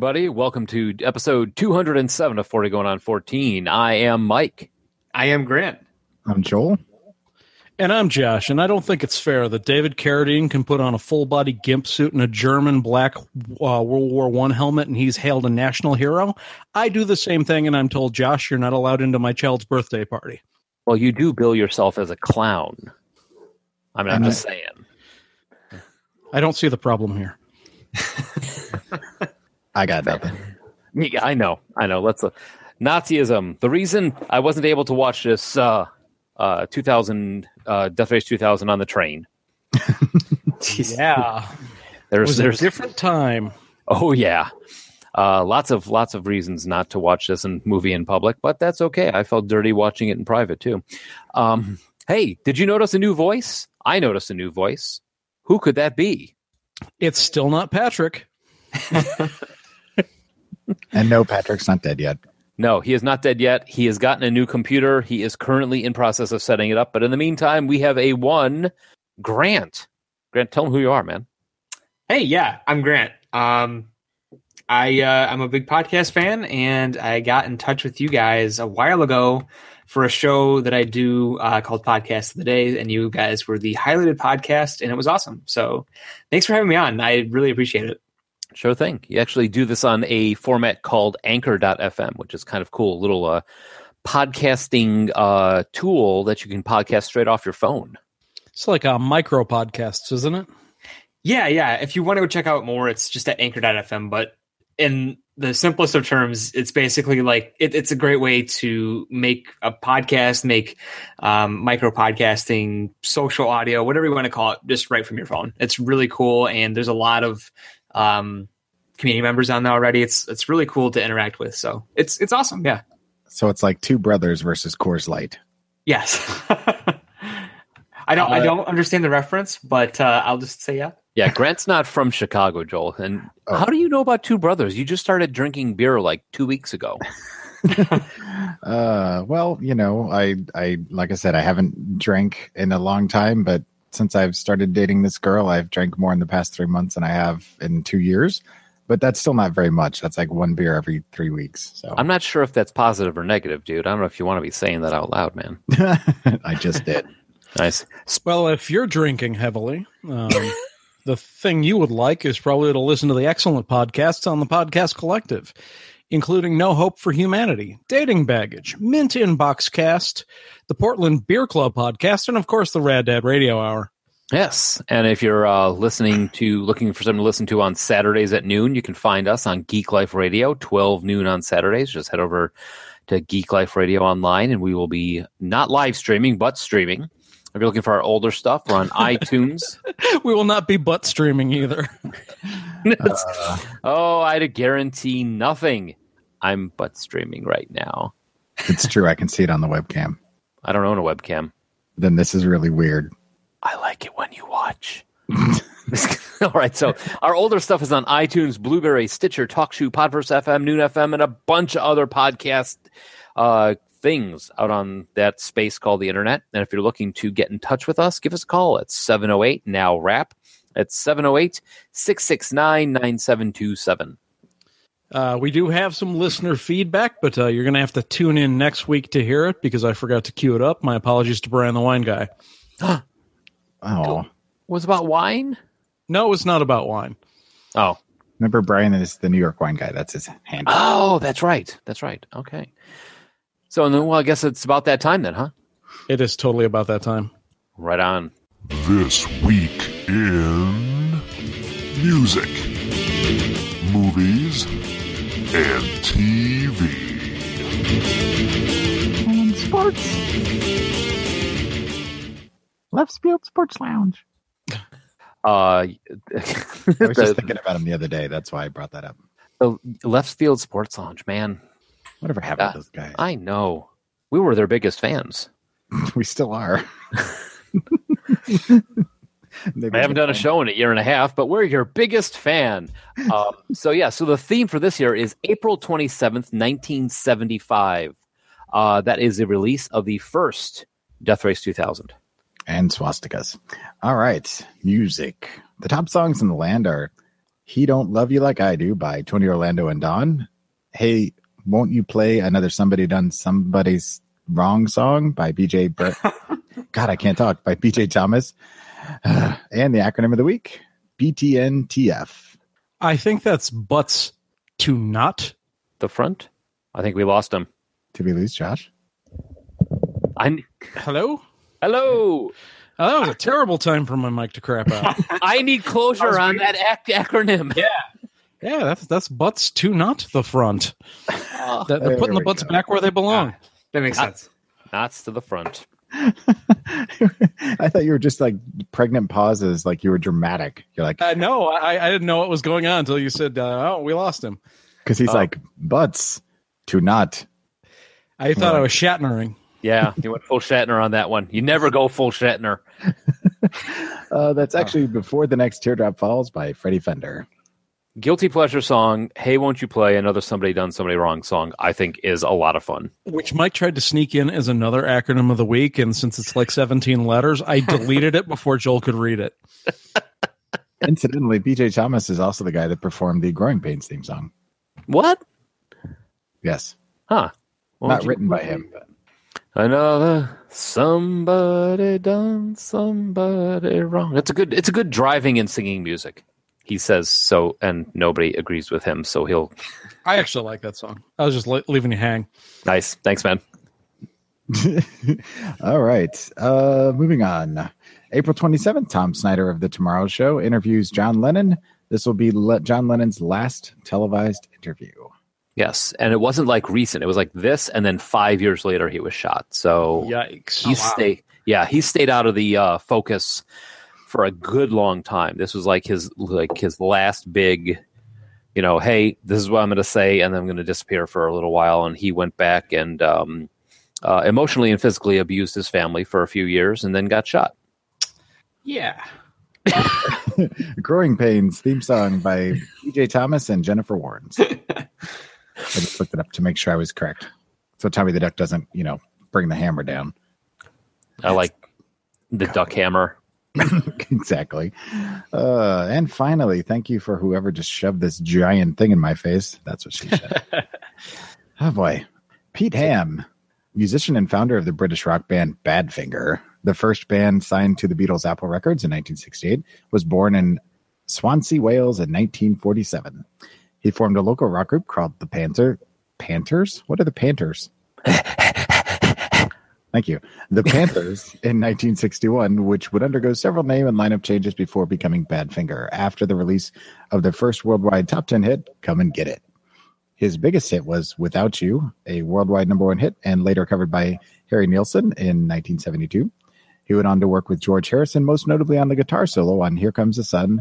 Everybody. Welcome to episode 207 of 40 Going on 14. I am Mike. I am Grant. I'm Joel. And I'm Josh, and I don't think it's fair that David Carradine can put on a full body gimp suit and a German black uh, World War One helmet, and he's hailed a national hero. I do the same thing, and I'm told, Josh, you're not allowed into my child's birthday party. Well, you do bill yourself as a clown. I mean, I'm just saying. I don't see the problem here. I got nothing. Yeah, I know. I know. Let's. Uh, Nazism. The reason I wasn't able to watch this uh, uh, 2000 uh, Death Race 2000 on the train. Yeah, it There's, a there's different time. Oh yeah, uh, lots of lots of reasons not to watch this in, movie in public, but that's okay. I felt dirty watching it in private too. Um, hey, did you notice a new voice? I noticed a new voice. Who could that be? It's still not Patrick. And no, Patrick's not dead yet. No, he is not dead yet. He has gotten a new computer. He is currently in process of setting it up. But in the meantime, we have a one Grant. Grant, tell him who you are, man. Hey, yeah, I'm Grant. Um, I uh, I'm a big podcast fan, and I got in touch with you guys a while ago for a show that I do uh, called Podcast of the Day, and you guys were the highlighted podcast, and it was awesome. So, thanks for having me on. I really appreciate it. Sure thing. You actually do this on a format called Anchor.fm, which is kind of cool. A little uh, podcasting uh, tool that you can podcast straight off your phone. It's like a micro podcast, isn't it? Yeah, yeah. If you want to go check out more, it's just at Anchor.fm. But in the simplest of terms, it's basically like it, it's a great way to make a podcast, make um, micro podcasting, social audio, whatever you want to call it, just right from your phone. It's really cool, and there's a lot of um, community members on there already. It's it's really cool to interact with. So it's it's awesome. Yeah. So it's like two brothers versus Coors Light. Yes. I don't I don't understand the reference, but uh, I'll just say yeah. Yeah, Grant's not from Chicago, Joel. And how do you know about Two Brothers? You just started drinking beer like two weeks ago. Uh, well, you know, I, I, like I said, I haven't drank in a long time, but since I've started dating this girl, I've drank more in the past three months than I have in two years. But that's still not very much. That's like one beer every three weeks. So I'm not sure if that's positive or negative, dude. I don't know if you want to be saying that out loud, man. I just did. Nice. Well, if you're drinking heavily, um, the thing you would like is probably to listen to the excellent podcasts on the Podcast Collective, including No Hope for Humanity, Dating Baggage, Mint Inbox Cast, the Portland Beer Club podcast, and of course the Rad Dad Radio Hour. Yes, and if you're uh, listening to looking for something to listen to on Saturdays at noon, you can find us on Geek Life Radio, 12 noon on Saturdays. Just head over to Geek Life Radio online, and we will be not live streaming, but streaming. If you're looking for our older stuff, we're on iTunes. We will not be butt streaming either. oh, I'd guarantee nothing. I'm butt streaming right now. It's true. I can see it on the webcam. I don't own a webcam. Then this is really weird. I like it when you watch. All right, so our older stuff is on iTunes, Blubrry, Stitcher, TalkShoe, Podverse FM, Noon FM, and a bunch of other podcast uh, things out on that space called the internet. And if you're looking to get in touch with us, give us a call at 708 now rap. It's 708 669 9727. Uh, we do have some listener feedback, but uh, you're going to have to tune in next week to hear it because I forgot to cue it up. My apologies to Brian the Wine Guy. Oh, Was about wine? No, it's not about wine. Oh, Remember Brian is the New York wine guy. That's his handle. oh, that's right. That's right. Okay. So, then, well, I guess it's about that time then, huh? It is totally about that time. Right on. This week in music, movies, and TV. And sports. Left Field Sports Lounge. Uh, I was the, just thinking about him the other day. That's why I brought that up. the left field sports lounge, man. Whatever happened Uh, to those guys? I know. We were their biggest fans. we still are. I haven't done a show in a year and a half, but we're your biggest fan. Um, so yeah, so the theme for this year is April twenty seventh, nineteen seventy five. Uh, that is the release of the first Death Race two thousand. and swastikas. All right, music. The top songs in the land are "He Don't Love You Like I Do" by Tony Orlando and Dawn. "Hey, Won't You Play Another Somebody Done Somebody's Wrong Song" by BJ. Bre- God, I can't talk by BJ Thomas. and the acronym of the week BTNTF. I think that's butts to not. The front. I think we lost him. Did we lose Josh? I Hello? hello. Oh, that was a terrible time for my mic to crap out. I need closure on that ac- acronym. Yeah. yeah, that's that's butts to not the front. That- they're There putting the butts go. back where they belong. That makes Not- sense. Knots to the front. I thought you were just like pregnant pauses, like you were dramatic. You're like, Uh, no, I, I didn't know what was going on until you said, uh, "Oh, we lost him." because he's Oh. like butts to not. I thought I was Shatnering. Yeah, you went full Shatner on that one. You never go full Shatner. Uh, that's actually before the next teardrop falls by Freddie Fender. Guilty pleasure song. Hey, won't you play another somebody done somebody wrong song? I think is a lot of fun. Which Mike tried to sneak in as another acronym of the week, and since it's like 17 letters, I deleted it before Joel could read it. Incidentally, BJ Thomas is also the guy that performed the Growing Pains theme song. What? Yes, Huh? Won't not you written by him. But Another somebody done somebody wrong. It's a good. It's a good driving and singing music. He says so, and nobody agrees with him. So he'll. I actually like that song. I was just le- leaving you hang. Nice. Thanks, man. all right, uh, moving on. April 27th, Tom Snyder of The Tomorrow Show interviews John Lennon. This will be Le- John Lennon's last televised interview. Yes, and it wasn't like recent. It was like this, and then five years later he was shot. So Yikes. he stayed. Yeah, he stayed out of the uh, focus for a good long time. This was like his like his last big. You know, hey, this is what I'm going to say, and then I'm going to disappear for a little while. And he went back and um, uh, emotionally and physically abused his family for a few years, and then got shot. Yeah. Growing Pains theme song by BJ Thomas and Jennifer Warnes. I just looked it up to make sure I was correct. So Tommy the Duck doesn't, you know, bring the hammer down. I like the duck hammer. exactly. Uh, and finally, thank you for whoever just shoved this giant thing in my face. That's what she said. oh boy. Pete Ham, musician and founder of the British rock band Badfinger, the first band signed to the Beatles Apple Records in 1968, was born in Swansea, Wales in 1947. He formed a local rock group called the Panther Panthers. What are the Panthers? Thank you. The Panthers in 1961, which would undergo several name and lineup changes before becoming Badfinger after the release of their first worldwide top 10 hit, Come and Get It. His biggest hit was Without You, a worldwide number one hit and later covered by Harry Nilsson in 1972. He went on to work with George Harrison, most notably on the guitar solo on Here Comes the Sun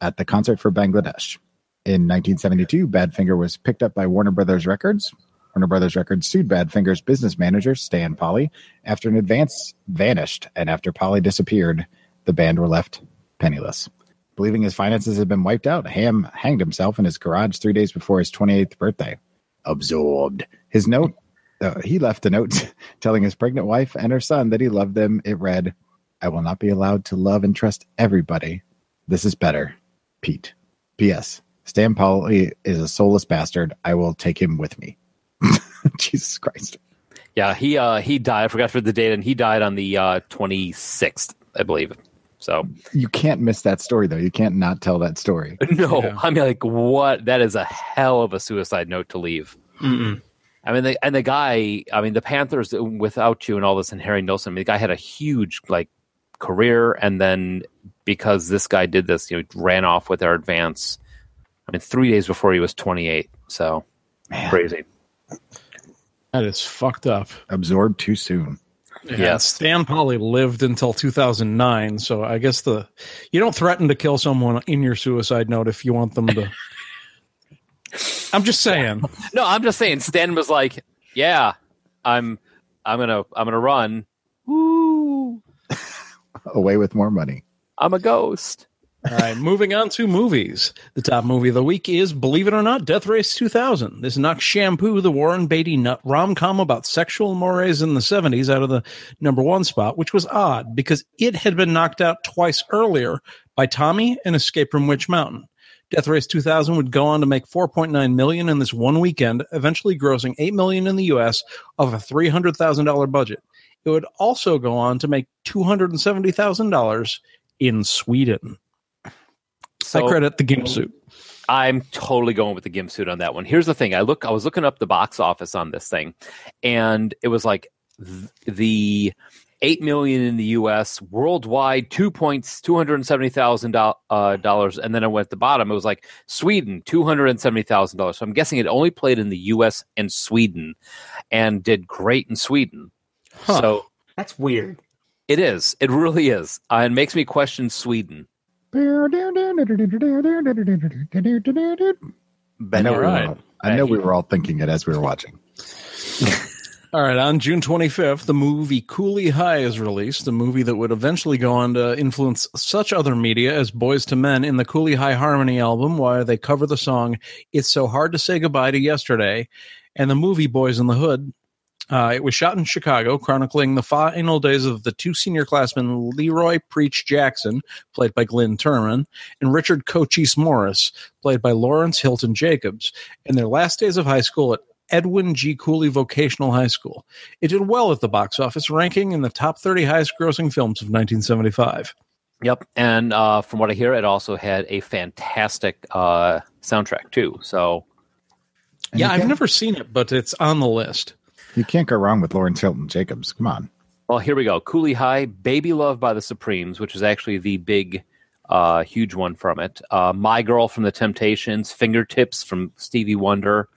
at the Concert for Bangladesh. In 1972, Badfinger was picked up by Warner Brothers Records. Warner Brothers Records sued Badfinger's business manager, Stan Polley, after an advance vanished, and after Polley disappeared, the band were left penniless. Believing his finances had been wiped out, Ham hanged himself in his garage three days before his 28th birthday. Absorbed. His note, uh, he left a note telling his pregnant wife and her son that he loved them. It read, I will not be allowed to love and trust everybody. This is better. Pete. P.S. Stan Polley is a soulless bastard. I will take him with me. Jesus Christ. Yeah, he uh, he died. I forgot for the date, and he died on the uh, 26th, I believe. So You can't miss that story though. You can't not tell that story. no, Yeah. I mean, like, what? That is a hell of a suicide note to leave. Mm-mm. I mean, the, and the guy, I mean, the Panthers without you and all this, and Harry Nilsson, I mean, the guy had a huge like career, and then because this guy did this, you know, ran off with their advance. I mean, three days before he was 28. So crazy. That is fucked up. Absorbed too soon. Yes. Stan Polley lived until 2009, so I guess the you don't threaten to kill someone in your suicide note if you want them to. I'm just saying. No, I'm just saying. Stan was like, "Yeah, I'm, I'm gonna, I'm gonna run. Woo! Away with more money. I'm a ghost." All right, moving on to movies. The top movie of the week is, believe it or not, Death Race 2000. This knocks Shampoo, the Warren Beatty nut rom com about sexual mores in the 70s, out of the number one spot, which was odd because it had been knocked out twice earlier by Tommy and Escape from Witch Mountain. Death Race 2000 would go on to make 4.9 million in this one weekend, eventually grossing 8 million in the US of a $300,000 budget. It would also go on to make $270,000 in Sweden. I credit the gimp suit. I'm totally going with the gimp suit on that one. Here's the thing: I look, I was looking up the box office on this thing, and it was like th- the eight million in the U.S. worldwide, two points, two hundred seventy thousand uh, dollars, and then I went at the bottom. It was like Sweden, two hundred seventy thousand dollars. So I'm guessing it only played in the U.S. and Sweden, and did great in Sweden. So That's weird. it is. It really is. Uh, it makes me question Sweden. I know, we were right. all, I know we were all thinking it as we were watching. All right, on June 25th, the movie Cooley High is released, a movie that would eventually go on to influence such other media as Boyz II Men in the Cooley High Harmony album, where they cover the song It's So Hard to Say Goodbye to Yesterday, and the movie Boyz n the Hood. Uh, it was shot in Chicago, chronicling the final days of the two senior classmen, Leroy Preach Jackson, played by Glenn Turman, and Richard Cochise Morris, played by Lawrence Hilton Jacobs, in their last days of high school at Edwin G. Cooley Vocational High School. It did well at the box office, ranking in the top 30 highest grossing films of 1975. Yep, and uh, from what I hear, it also had a fantastic uh, soundtrack too. So And yeah, you I've never seen it, but it's on the list. You can't go wrong with Lawrence Hilton Jacobs. Come on. Well, here we go. Cooley High, Baby Love by the Supremes, which is actually the big, uh, huge one from it. Uh, My Girl from the Temptations, Fingertips from Stevie Wonder.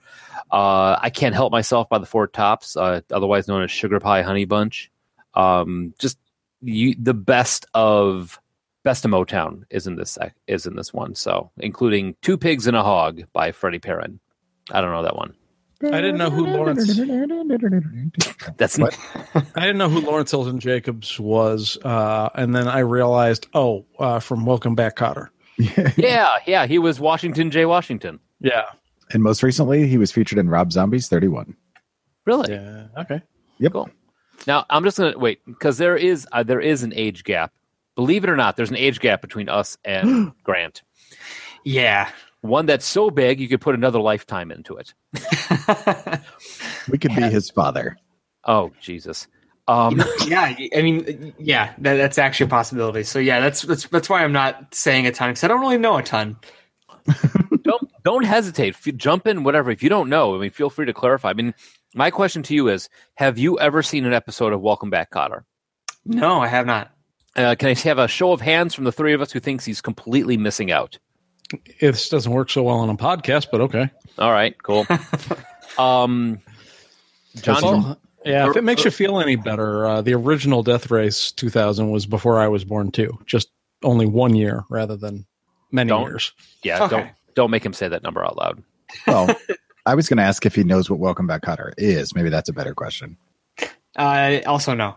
Uh, I Can't Help Myself by the Four Tops, uh, otherwise known as Sugar Pie Honey Bunch. Um, just you, the best of best of Motown is in this is in this one. So, including Two Pigs and a Hog by Freddie Perren. I don't know that one. I didn't know who Lawrence. That's What? I didn't know who Lawrence Hilton Jacobs was, uh, and then I realized, oh, uh, from Welcome Back, Kotter. yeah, yeah. He was Washington J. Washington. Yeah, And most recently, he was featured in Rob Zombie's 31. Really? yeah, okay. Yep. Cool. Now I'm just gonna wait because there is uh, there is an age gap. Believe it or not, there's an age gap between us and Grant. Yeah. One that's so big you could put another lifetime into it. We could be his father. Oh Jesus. Um, yeah, I mean, yeah, that, that's actually a possibility. So yeah, that's that's that's why I'm not saying a ton because I don't really know a ton. don't don't hesitate. F- jump in, whatever. If you don't know, I mean, feel free to clarify. I mean, my question to you is: Have you ever seen an episode of Welcome Back, Kotter? No, I have not. Uh, can I have a show of hands from the three of us who thinks he's completely missing out? This doesn't work so well on a podcast, but okay. All right, cool. um, John, Well, yeah, if it makes you feel any better, uh, the original Death Race 2000 was before I was born too. Just only one year rather than many Don't- years. yeah, Okay. don't don't make him say that number out loud. Well, I was going to ask if he knows what Welcome Back Kotter is. Maybe that's a better question. Uh, also know.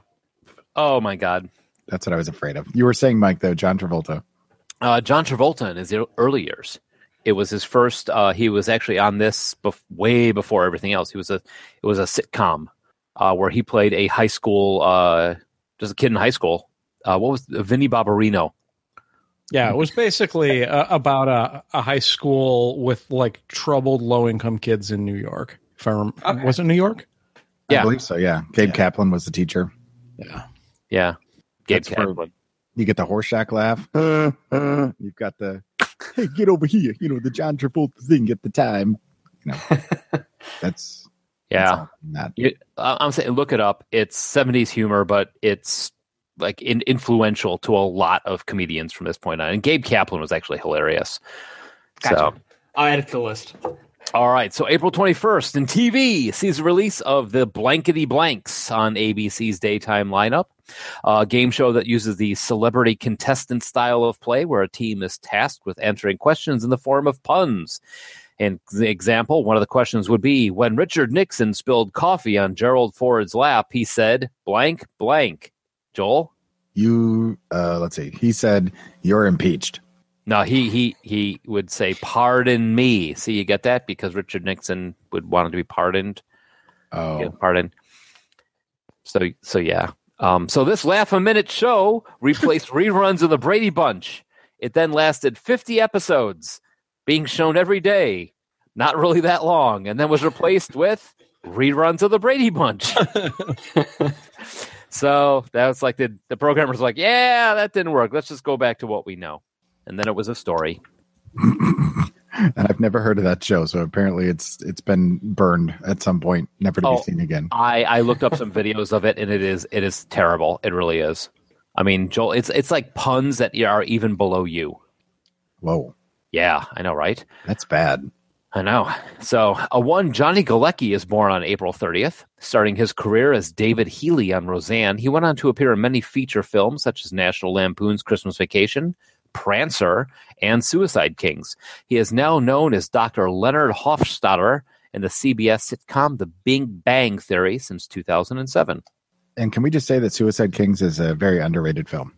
Oh my God, That's what I was afraid of. You were saying, Mike, though, John Travolta. Uh, John Travolta in his early years. It was his first. Uh, he was actually on this bef- way before everything else. He was a it was a sitcom uh, where he played a high school, uh, just a kid in high school. Uh, what was Vinny Barbarino? Yeah, it was basically uh, about a, a high school with like troubled low income kids in New York. If I rem- Okay. was it New York? Yeah, I Yeah. believe so, yeah. Gabe Yeah. Kaplan was the teacher. Yeah. Yeah, Gabe That's where- Kaplan. You get the Horshack laugh. Uh, uh, you've got the hey, get over here. You know the John Travolta thing at the time. You know, that's Yeah. not. You, I- I'm saying look it up. It's 70s humor, but it's like in, influential to a lot of comedians from this point on. And Gabe Kaplan was actually hilarious. Gotcha. So, I'll add it to the list. all right. So April 21st in TV sees the release of the Blankety Blanks on ABC's daytime lineup. A game show that uses the celebrity contestant style of play where a team is tasked with answering questions in the form of puns. And the example, one of the questions would be when Richard Nixon spilled coffee on Gerald Ford's lap, he said blank blank. Joel? You uh let's see. He said you're impeached. No, he he he would say pardon me. See, you get that because Richard Nixon would want to be pardoned. Oh, pardon. So so yeah. Um, so this laugh a minute show replaced reruns of the Brady Bunch. It then lasted 50 episodes, being shown every day, not really that long, and then was replaced with reruns of the Brady Bunch. so that was like the the programmer's like, yeah, that didn't work. Let's just go back to what we know. And then it was a story. and I've never heard of that show, so apparently it's it's been burned at some point, never to Oh. be seen again. I I looked up some videos of it, and it is it is terrible. It really is. I mean, Joel, it's it's like puns that are even below you. Whoa, Yeah, I know, right? that's bad. I know. So, a one Johnny Galecki is born on April 30th. Starting his career as David Healy on Roseanne, he went on to appear in many feature films such as National Lampoon's Christmas Vacation, Prancer, and Suicide Kings. He is now known as Dr. Leonard Hofstadter in the CBS sitcom The Big Bang Theory since 2007. And can we just say that Suicide Kings is a very underrated film?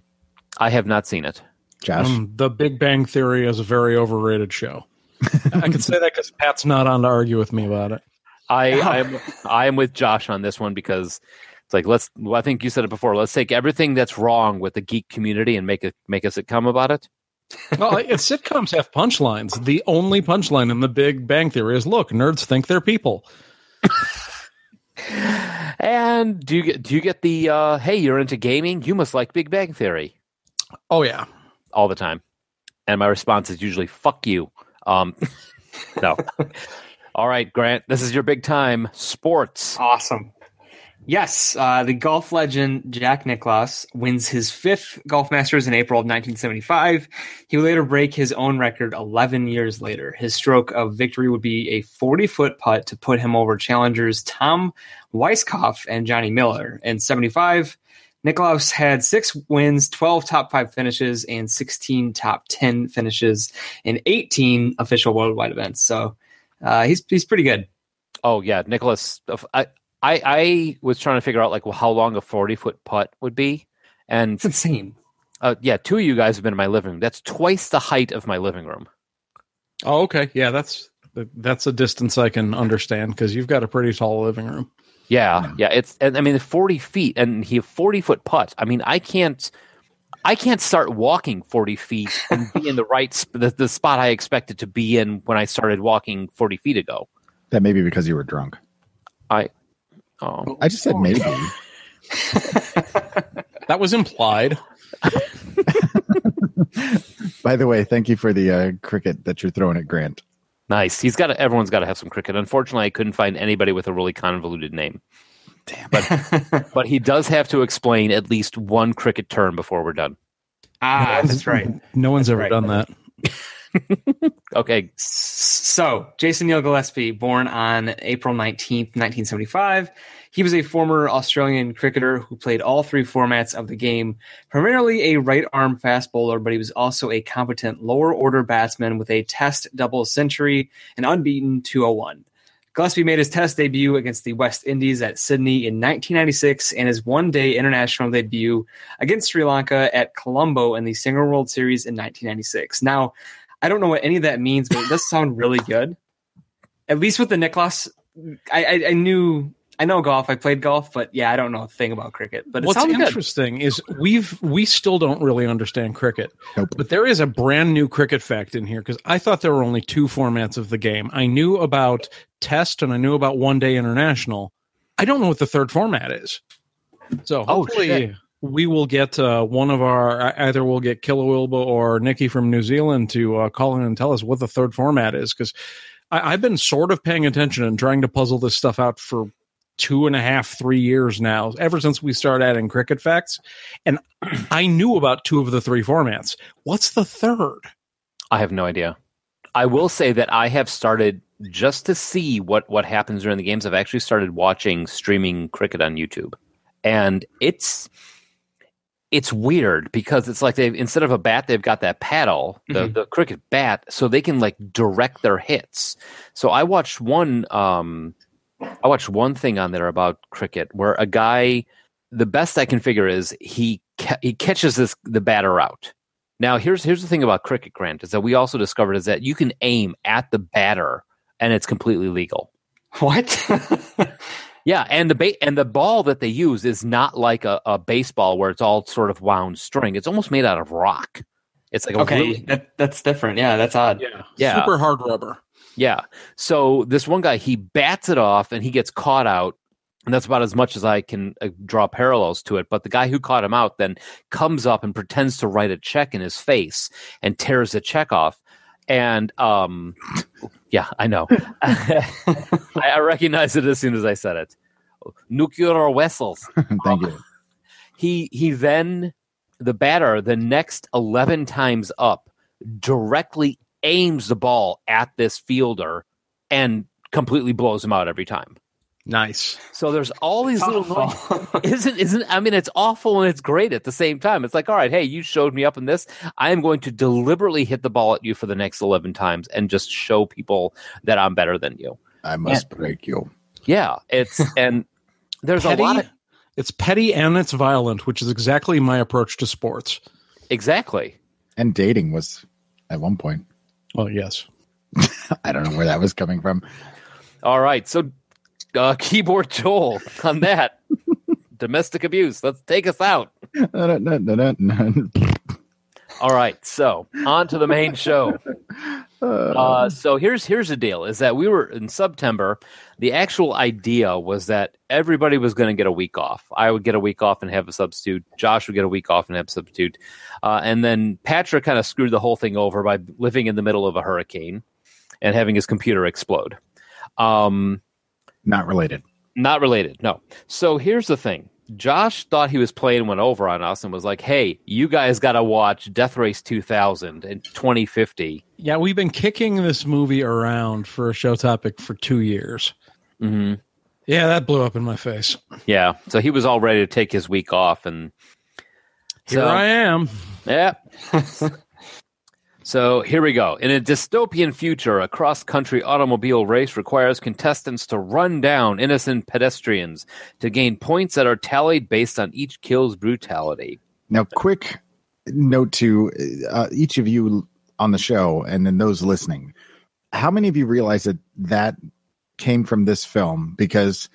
I have not seen it. Josh, Um, the Big Bang Theory is a very overrated show. I can say that because Pat's not on to argue with me about it. I I'm I am with Josh on this one because it's like let's well, I think you said it before. Let's take everything that's wrong with the geek community and make it make a sitcom about it. Well, it's sitcoms have punchlines. The only punchline in the Big Bang Theory is, "Look, nerds think they're people." And do you get do you get the uh, hey you're into gaming you must like Big Bang Theory Oh yeah, all the time, and my response is usually fuck you. Um, no. All right, Grant, this is your big time. Sports. Awesome. Yes, uh, the golf legend Jack Nicklaus wins his fifth Golf Masters in April of 1975. He would later break his own record 11 years later. His stroke of victory would be a 40 foot putt to put him over challengers Tom Weiskopf and Johnny Miller. In 75, Nicklaus had six wins, 12 top five finishes, and 16 top 10 finishes in 18 official worldwide events. So uh, he's, he's pretty good. Oh yeah, Nicholas. I, I I was trying to figure out like well, how long a forty foot putt would be, and It's insane. uh, yeah, two of you guys have been in my living room. That's twice the height of my living room. Oh, okay. Yeah, that's that's a distance I can understand because you've got a pretty tall living room. Yeah, yeah. It's and I mean forty feet, and he forty foot putt. I mean, I can't, I can't start walking forty feet and be in the right sp- the, the spot I expected to be in when I started walking forty feet ago. that may be because you were drunk. I, oh, I just said maybe. That was implied. By the way, thank you for the uh, cricket that you're throwing at Grant. nice. He's got to, everyone's got to have some cricket. Unfortunately, I couldn't find anybody with a really convoluted name. Damn. But but he does have to explain at least one cricket term before we're done. Ah, that's right. No one's That's ever right. done that. Okay, So, Jason Neil Gillespie, born on April 19th, 1975. He was a former Australian cricketer who played all three formats of the game, primarily a right arm fast bowler, but he was also a competent lower order batsman with a test double century and unbeaten 201. Gillespie made his test debut against the West Indies at Sydney in 1996 and his one day international debut against Sri Lanka at Colombo in the Singer World Series in 1996. Now, I don't know what any of that means, but it does sound really good. At least with the Nicholas, I, I, I knew I know golf. I played golf, but yeah, I don't know a thing about cricket. But it What's sounds good. interesting is we've we still don't really understand cricket, Nope. but there is a brand new cricket fact in here because I thought there were only two formats of the game. I knew about Test and I knew about One Day International. I don't know what the third format is. So Oh, hopefully, shit. We will get uh, one of our either we'll get Killawilba or Nikki from New Zealand to uh, call in and tell us what the third format is because I've been sort of paying attention and trying to puzzle this stuff out for two and a half, three years now, ever since we started adding cricket facts. And I knew about two of the three formats. What's the third? I have no idea. I will say that I have started just to see what what happens during the games. I've actually started watching streaming cricket on YouTube, and it's it's weird because it's like they instead of a bat they've got that paddle the, Mhm. the cricket bat so they can like direct their hits so i watched one um i watched one thing on there about cricket where a guy the best i can figure is he ca- he catches this the batter out now here's here's the thing about cricket grant is that we also discovered is that you can aim at the batter and it's completely legal What? yeah, and the ba- and the ball that they use is not like a, a baseball where it's all sort of wound string. It's almost made out of rock. It's like a okay, really- that that's different. Yeah, that's odd. Yeah. Yeah. Super hard rubber. yeah. So this one guy he bats it off and he gets caught out, and that's about as much as I can uh, draw parallels to it. But the guy who caught him out then comes up and pretends to write a check in his face and tears the check off. And um, yeah, I know. I, I recognize it as soon as I said it. Nuclear vessels. Thank you. he he then the batter the next 11 times up directly aims the ball at this fielder and completely blows him out every time Nice. so there's all these little noise- isn't isn't i mean it's awful and it's great at the same time it's like all right hey you showed me up in this i am going to deliberately hit the ball at you for the next 11 times and just show people that i'm better than you I must break you. yeah it's and there's petty, a lot of it's petty and it's violent, which is exactly my approach to sports. exactly And dating was at one point. Well, yes. I don't know where that was coming from. All right, so uh, keyboard Joel on that domestic abuse. Let's take us out. All right, so on to the main show. Uh, so here's here's the deal: is that we were in SubTember. The actual idea was that everybody was going to get a week off. I would get a week off and have a substitute. Josh would get a week off and have a substitute. Uh, and then Patrick kind of screwed the whole thing over by living in the middle of a hurricane and having his computer explode. Um, Not related. not related, no. So here's the thing. Josh thought he was playing one over on us and was like, "Hey, you guys got to watch Death Race 2000 in 2050." Yeah, we've been kicking this movie around for a show topic for two years. hmm Yeah, that blew up in my face. Yeah, so he was all ready to take his week off, and Here so, I am. Yeah. so here we go. In a dystopian future, a cross country automobile race requires contestants to run down innocent pedestrians to gain points that are tallied based on each kill's brutality. Now, quick note to uh, each of you on the show and then those listening. How many of you realize that that came from this film? Because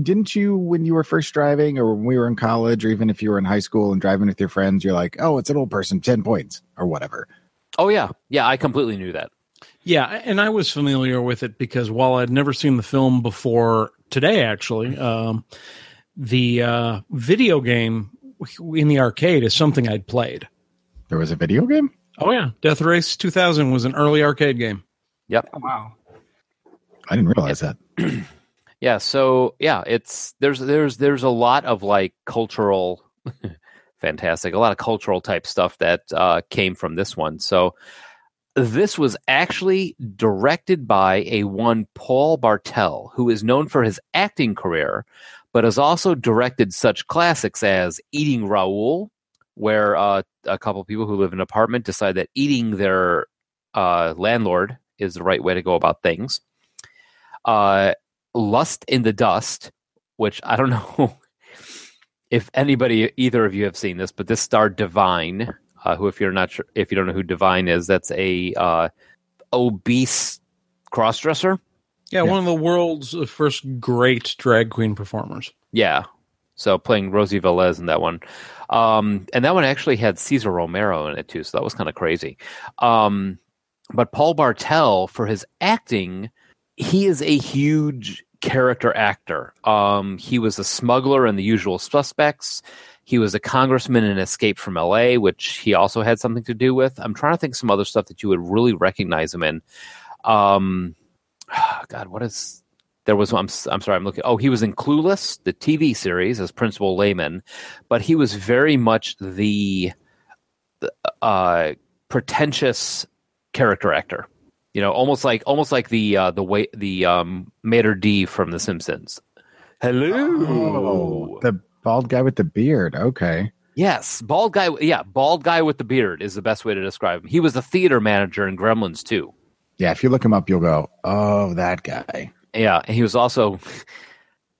didn't you, when you were first driving or when we were in college, or even if you were in high school and driving with your friends, you're like, oh, it's an old person, 10 points or whatever. Oh, yeah. Yeah, I completely knew that. Yeah, and I was familiar with it because while I'd never seen the film before today, actually, um, the uh, video game in the arcade is something I'd played. There was a video game? Oh yeah, Death Race 2000 was an early arcade game. Yep. Oh, wow. I didn't realize that. Yeah, so yeah, it's there's there's there's a lot of like cultural fantastic, a lot of cultural type stuff that uh, came from this one. So this was actually directed by a one Paul Bartel, who is known for his acting career, but has also directed such classics as Eating Raoul, where uh, a couple people who live in an apartment decide that eating their uh, landlord is the right way to go about things. Uh, Lust in the Dust, which I don't know if anybody, either of you have seen this, but this star Divine, uh, who, if you're not sure, if you don't know who Divine is, that's a uh, obese crossdresser. Yeah, one of the world's first great drag queen performers. Yeah. So playing Rosie Velez in that one. Um, and that one actually had Cesar Romero in it too. So that was kind of crazy. Um, but Paul Bartel, for his acting, he is a huge character actor. Um, he was a smuggler in The Usual Suspects. He was a congressman in Escape from L.A., which he also had something to do with. I'm trying to think some other stuff that you would really recognize him in. Um, God, what is there was I'm I'm sorry I'm looking. Oh, he was in Clueless, the TV series, as Principal Layman, but he was very much the uh, pretentious character actor. You know, almost like almost like the uh, the way the um, Mater D from The Simpsons. Hello, Oh, the bald guy with the beard. Okay. yes, bald guy. Yeah, bald guy with the beard is the best way to describe him. He was the theater manager in Gremlins too. Yeah, if you look him up, you'll go, oh, that guy. Yeah, and he was also.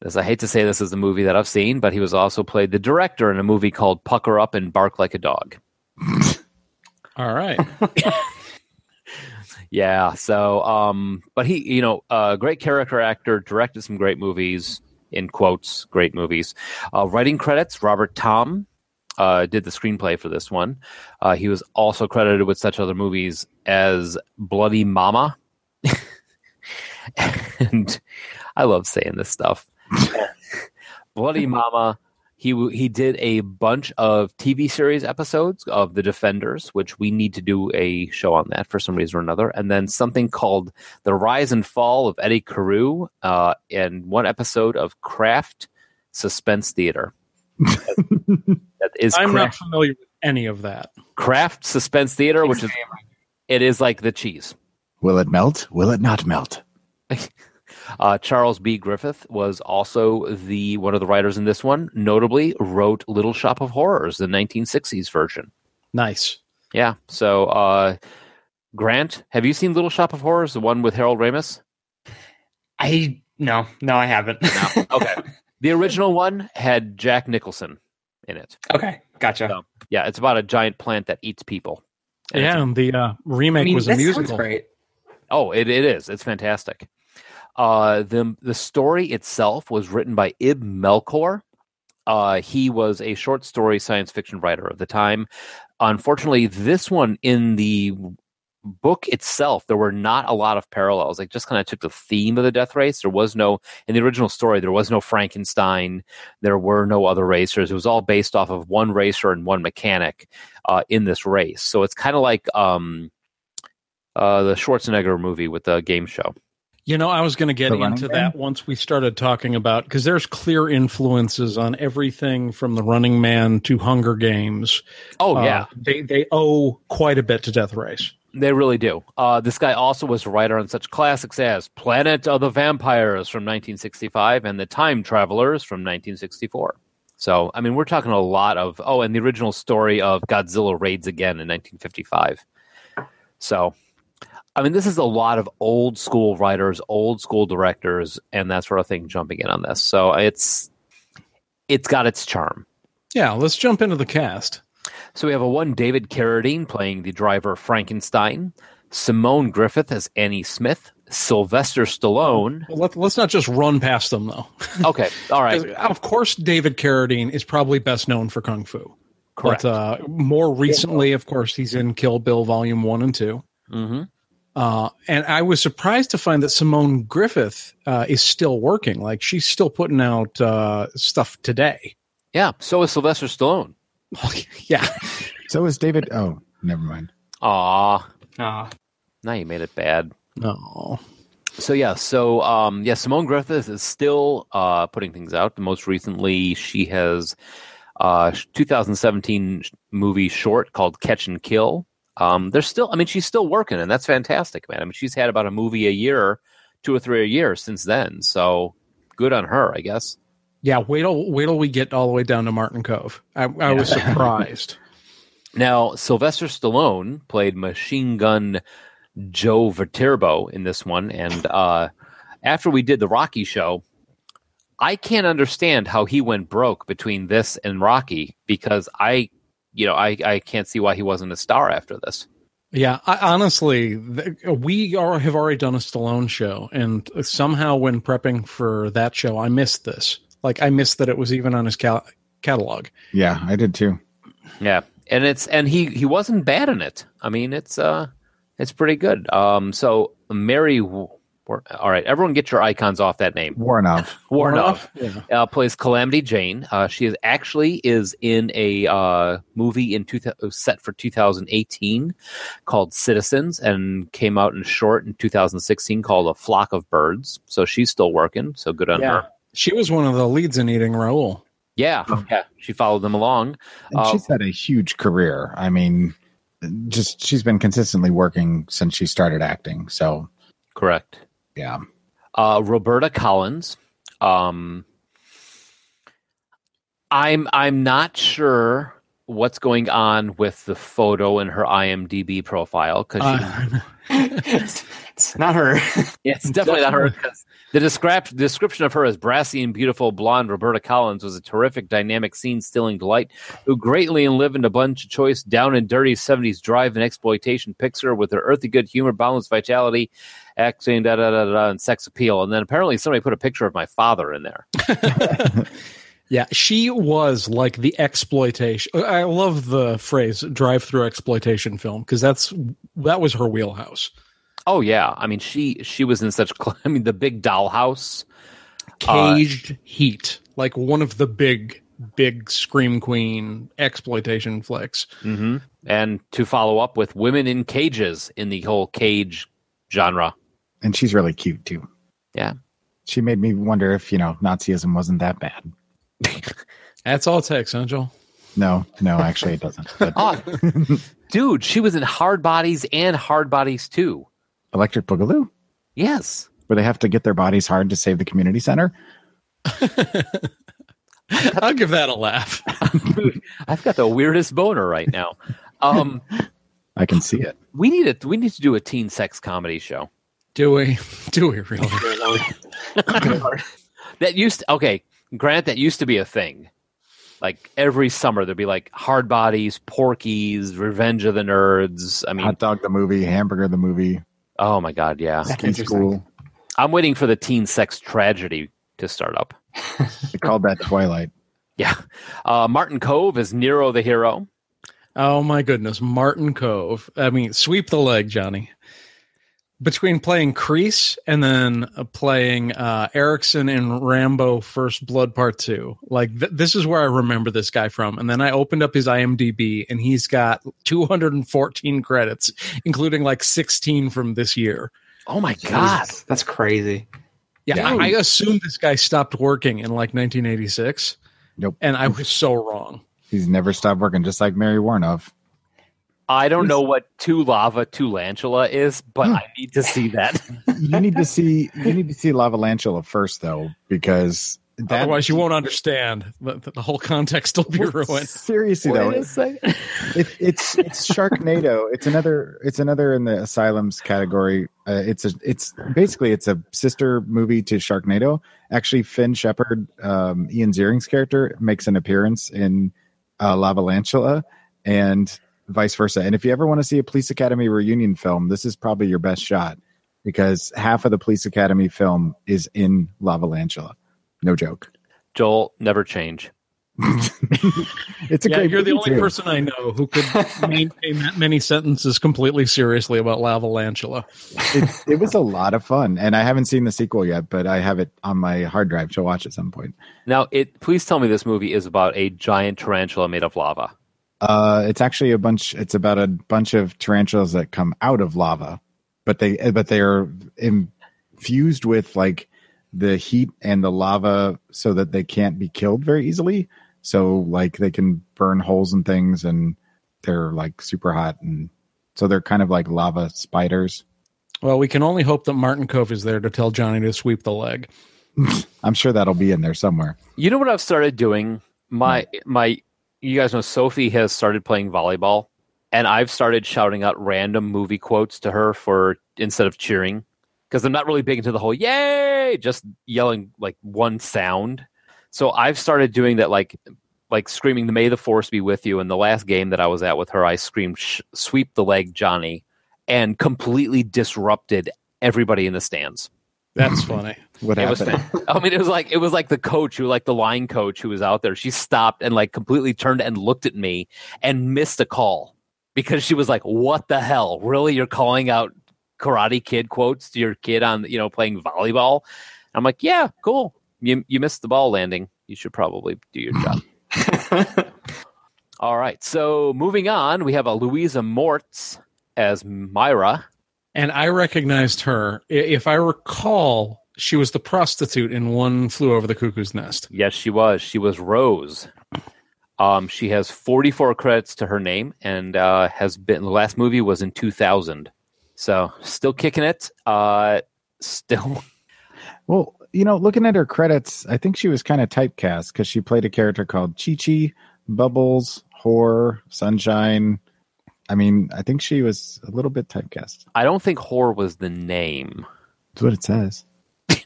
As I hate to say this is the movie that I've seen, but he was also played the director in a movie called Pucker Up and Bark Like a Dog. All right. Yeah. So, um, but he, you know, uh, great character actor, directed some great movies. In quotes, great movies. Uh, writing credits: Robert Thom uh, did the screenplay for this one. Uh, he was also credited with such other movies as Bloody Mama, and I love saying this stuff. Bloody Mama. He he did a bunch of TV series episodes of The Defenders, which we need to do a show on that for some reason or another, and then something called The Rise and Fall of Eddie Carew, uh, and one episode of Kraft Suspense Theater. that is I'm not Kraft, familiar with any of that. Kraft Suspense Theater, which is it is like the cheese. Will it melt? Will it not melt? Uh, Charles B. Griffith was also the one of the writers in this one. Notably, wrote Little Shop of Horrors, the 1960s version. Nice. Yeah. So, uh, Grant, have you seen Little Shop of Horrors, the one with Harold Ramis? I no, no, I haven't. No. Okay. the original one had Jack Nicholson in it. okay, gotcha. So, yeah, it's about a giant plant that eats people. And yeah, and the uh, remake I mean, was a musical. great. Oh, it, it is. It's fantastic. Uh, the the story itself was written by Ib Melchior. Uh, he was a short story science fiction writer of the time. Unfortunately, this one in the book itself, there were not a lot of parallels. Like just kind of took the theme of the death race. There was no in the original story. There was no Frankenstein. There were no other racers. It was all based off of one racer and one mechanic uh, in this race. So it's kind of like um, uh, the Schwarzenegger movie with the game show. You know, I was going to get into Man? that once we started talking about because there's clear influences on everything from the Running Man to Hunger Games. Oh Uh, yeah, they they owe quite a bit to Death Race. they really do. Uh, this guy also was a writer on such classics as Planet of the Vampires from 1965 and The Time Travelers from 1964. So, I mean, we're talking a lot of oh, and the original story of Godzilla raids again in 1955. So, I mean, this is a lot of old school writers, old school directors, and that sort of thing jumping in on this. So it's it's got its charm. Yeah, let's jump into the cast. So we have a one David Carradine playing the driver Frankenstein, Simone Griffeth as Annie Smith, Sylvester Stallone. Well, let, let's not just run past them though. Okay, all right, Of course, David Carradine is probably best known for kung fu. correct. But uh, more recently, of course, he's in Kill Bill Volume One and 2 hmm Uh, and I was surprised to find that Simone Griffeth uh, is still working. Like she's still putting out uh, stuff today. Yeah, so is Sylvester Stallone. yeah, So is David. Oh, never mind. Aw, Ah, now you made it bad. no, So yeah, so um, yeah, Simone Griffeth is still uh, putting things out. Most recently, she has uh, 2017 movie short called Catch and Kill. Um, there's still, I mean, she's still working, and that's fantastic, man. I mean, she's had about a movie a year, two or three a year since then. So good on her, I guess. yeah. Wait till wait till we get all the way down to Martin Kove. I, I was surprised. Now, Sylvester Stallone played Machine Gun Joe Viterbo in this one, and uh, after we did the Rocky show, I can't understand how he went broke between this and Rocky because I, you know, I, I can't see why he wasn't a star after this. Yeah, I, honestly, th- we are, have already done a Stallone show, and somehow when prepping for that show, I missed this. Like I missed that it was even on his cal- catalog. Yeah, I did too. Yeah, and it's and he he wasn't bad in it. I mean, it's uh, it's pretty good. Um, so Mary War- All right, everyone, get your icons off that name. Woronov. Woronov Yeah. uh, plays Calamity Jane. Uh, she is actually is in a uh, movie in two, set for 2018 called Citizens, and came out in short in 2016 called A Flock of Birds. So she's still working. So good on Yeah. her. She was one of the leads in Eating Raoul. Yeah, yeah. She followed them along. And Uh, she's had a huge career. I mean, just she's been consistently working since she started acting. So correct. Yeah, uh, Roberta Collins. Um, I'm I'm not sure what's going on with the photo in her IMDb profile because Uh, it's, it's not her. it's definitely not her. 'cause The descript- description of her as brassy and beautiful blonde Roberta Collins was a terrific, dynamic, scene-stealing delight who greatly enlivened a bunch of choice, down and dirty '70s drive and exploitation picture with her earthy good humor, balanced vitality, acting, da da da da, da, and sex appeal. And then apparently somebody put a picture of my father in there. yeah, she was like the exploitation. I love the phrase "drive-through exploitation film" because that's that was her wheelhouse. Oh yeah, I mean she she was in such. I mean the big dollhouse. Uh, Caged Heat, like one of the big, big scream queen exploitation flicks. hmm And to follow up with women in cages in the whole cage genre. and she's really cute too. Yeah. She made me wonder if you know Nazism wasn't that bad. That's all text, takes, huh, Joel? No, no, actually it doesn't. But Oh, dude, she was in Hard Bodies and Hard Bodies too. Electric Boogaloo, Yes. where they have to get their bodies hard to save the community center. I'll give that a laugh. I've got the weirdest boner right now. Um, I can see it. we need a we need to do a teen sex comedy show. Do we? Do we really? That used to, okay, Grant, that used to be a thing. Like every summer there'd be like Hard Bodies, Porky's, Revenge of the Nerds. I mean, Hot Dog the movie, Hamburger the movie, oh my god, yeah. That's Ski. School. I'm waiting for the teen sex tragedy to start up. They called that Twilight. Yeah. Uh, Martin Kove is Nero the hero. Oh my goodness, Martin Kove. I mean, sweep the leg, Johnny. Between playing Kreese and then uh, playing uh, Erickson in Rambo: First Blood Part Two, like th- this is where I remember this guy from. And then I opened up his IMDb, and he's got 214 credits, including like 16 from this year. Oh my god. Jesus, that's crazy. Yeah, Yeah. I, I assumed this guy stopped working in like 1986, Nope. and I was so wrong. He's never stopped working, just like Mary Woronov. I don't know what two lava, two lantula is, but Hmm. I need to see that. You need to see you need to see Lavalantula first though, because that Otherwise, you won't understand. The, the whole context will be ruined. Seriously though, it, it, it's it's Sharknado. It's another it's another in the asylums category. Uh, it's a it's basically it's a sister movie to Sharknado. Actually, Fin Shepard, um, Ian Ziering's character, makes an appearance in uh, Lavalantula, and vice versa. And if you ever want to see a Police Academy reunion film, this is probably your best shot because half of the Police Academy film is in Lavalantula. No joke. Joel, never change. It's a Yeah, great. you're the only too. person I know who could maintain that many sentences completely seriously about Lavalantula. It's, it was a lot of fun, and I haven't seen the sequel yet, but I have it on my hard drive to watch at some point. Now, it. Please tell me this movie is about a giant tarantula made of lava. Uh, it's actually a bunch. It's about a bunch of tarantulas that come out of lava, but they but they are infused with like the heat and the lava, so that they can't be killed very easily. So like they can burn holes and things, and they're like super hot, and so they're kind of like lava spiders. Well, we can only hope that Martin Kove is there to tell Johnny to sweep the leg. I'm sure that'll be in there somewhere. You know what I've started doing? My my you guys know Sophie has started playing volleyball and I've started shouting out random movie quotes to her for instead of cheering because I'm not really big into the whole yay just yelling like one sound. So I've started doing that like like screaming the may the force be with you and the last game that I was at with her I screamed sweep the leg Johnny and completely disrupted everybody in the stands. That's mm. funny. What It was happened? fan- I mean, it was like it was like the coach who, like the line coach who was out there. She stopped and like completely turned and looked at me and missed a call because she was like, "What the hell? Really? You're calling out Karate Kid quotes to your kid on you know playing volleyball. I'm like, yeah, cool. You you missed the ball landing. You should probably do your job. All right. So moving on, we have a Louisa Moritz as Myra. And I recognized her. If I recall, she was the prostitute in One Flew Over the Cuckoo's Nest. Yes, she was. She was Rose. Um, she has 44 credits to her name, and uh, has been. The last movie was in 2000, so still kicking it. Uh, still, Well, you know, looking at her credits, I think she was kind of typecast because she played a character called Chi Chi, Bubbles, Whore, Sunshine. I mean, I think she was a little bit typecast. I don't think whore was the name. That's what it says.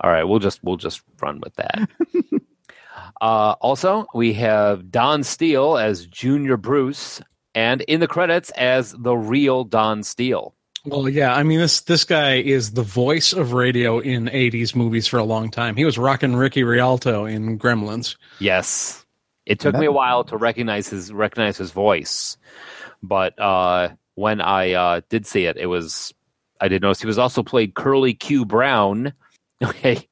All right, we'll just we'll just run with that. uh, also, we have Don Steele as Junior Bruce, and in the credits as the real Don Steele. Well, yeah, I mean this this guy is the voice of radio in '80s movies for a long time. He was rocking Ricky Rialto in Gremlins. Yes, it took me a while to recognize his recognize his voice, but uh, when I uh, did see it, it was I did notice he was also played Curly Q Brown. Okay,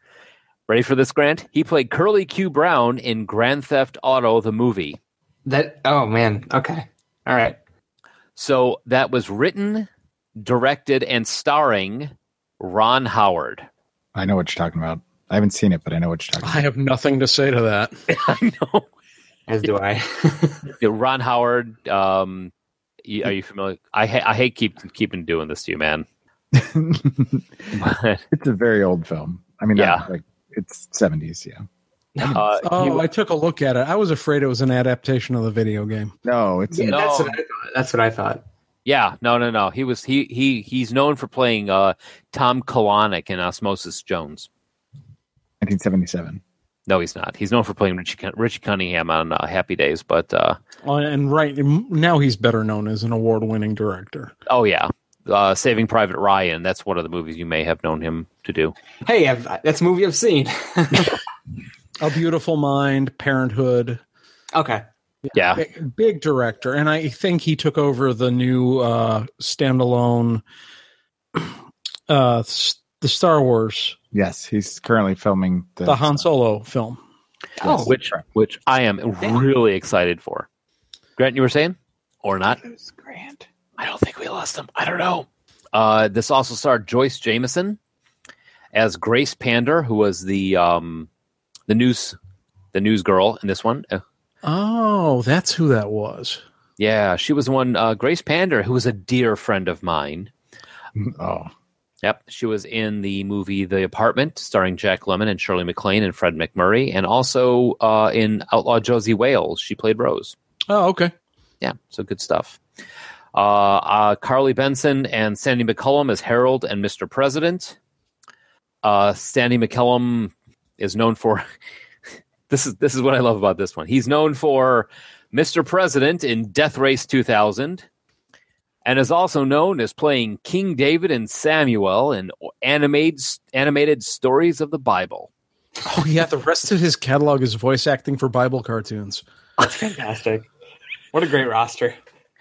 ready for this, Grant? He played Curly Q Brown in Grand Theft Auto the movie. That oh man. Okay. All right. So that was written, directed, and starring Ron Howard. I know what you're talking about. I haven't seen it, but I know what you're talking about. I have nothing to say to that. I know. As do I. Ron Howard. Um, are you familiar? I ha- I hate keep keeping doing this to you, man. It's a very old film. I mean, Yeah. like it's 70s, yeah. uh, Oh, wa- I took a look at it. I was afraid it was an adaptation of the video game. No, it's Yeah, in, that's what I thought. That's what I thought. yeah, no, no, no. He was he he he's known for playing uh, Tom Colonic in Osmosis Jones. 1977. No, he's not. He's known for playing Richie, Richie Cunningham on uh, Happy Days, but uh, Oh, and right now he's better known as an award-winning director. oh yeah, uh, Saving Private Ryan. That's one of the movies you may have known him to do. Hey, I've, that's a movie I've seen. A Beautiful Mind, Parenthood, okay. Yeah, big, big director, and I think he took over the new uh, standalone, uh, the Star Wars, Yes, he's currently filming the, the Han Solo film. Oh, which which I am really excited for. Grant, you were saying or not? Grant. I don't think we lost him. I don't know. Uh, this also starred Joyce Jameson as Grace Pander, who was the um, the news the news girl in this one. Uh, Oh, that's who that was. yeah, she was the one. Uh, Grace Pander, who was a dear friend of mine. Oh, Yep, she was in the movie The Apartment, starring Jack Lemmon and Shirley MacLaine and Fred MacMurray, and also uh, in Outlaw Josey Wales, she played Rose. Oh, okay. Yeah, so good stuff. Uh, uh, Carly Benson and Sandy McCallum as Harold and Mr. President. Uh, Sandy McCallum is known for this is this is what I love about this one. He's known for Mr. President in Death Race 2000, and is also known as playing King David and Samuel in animated animated stories of the Bible. Oh, yeah. The rest of his catalog is voice acting for Bible cartoons. That's fantastic. What a great roster.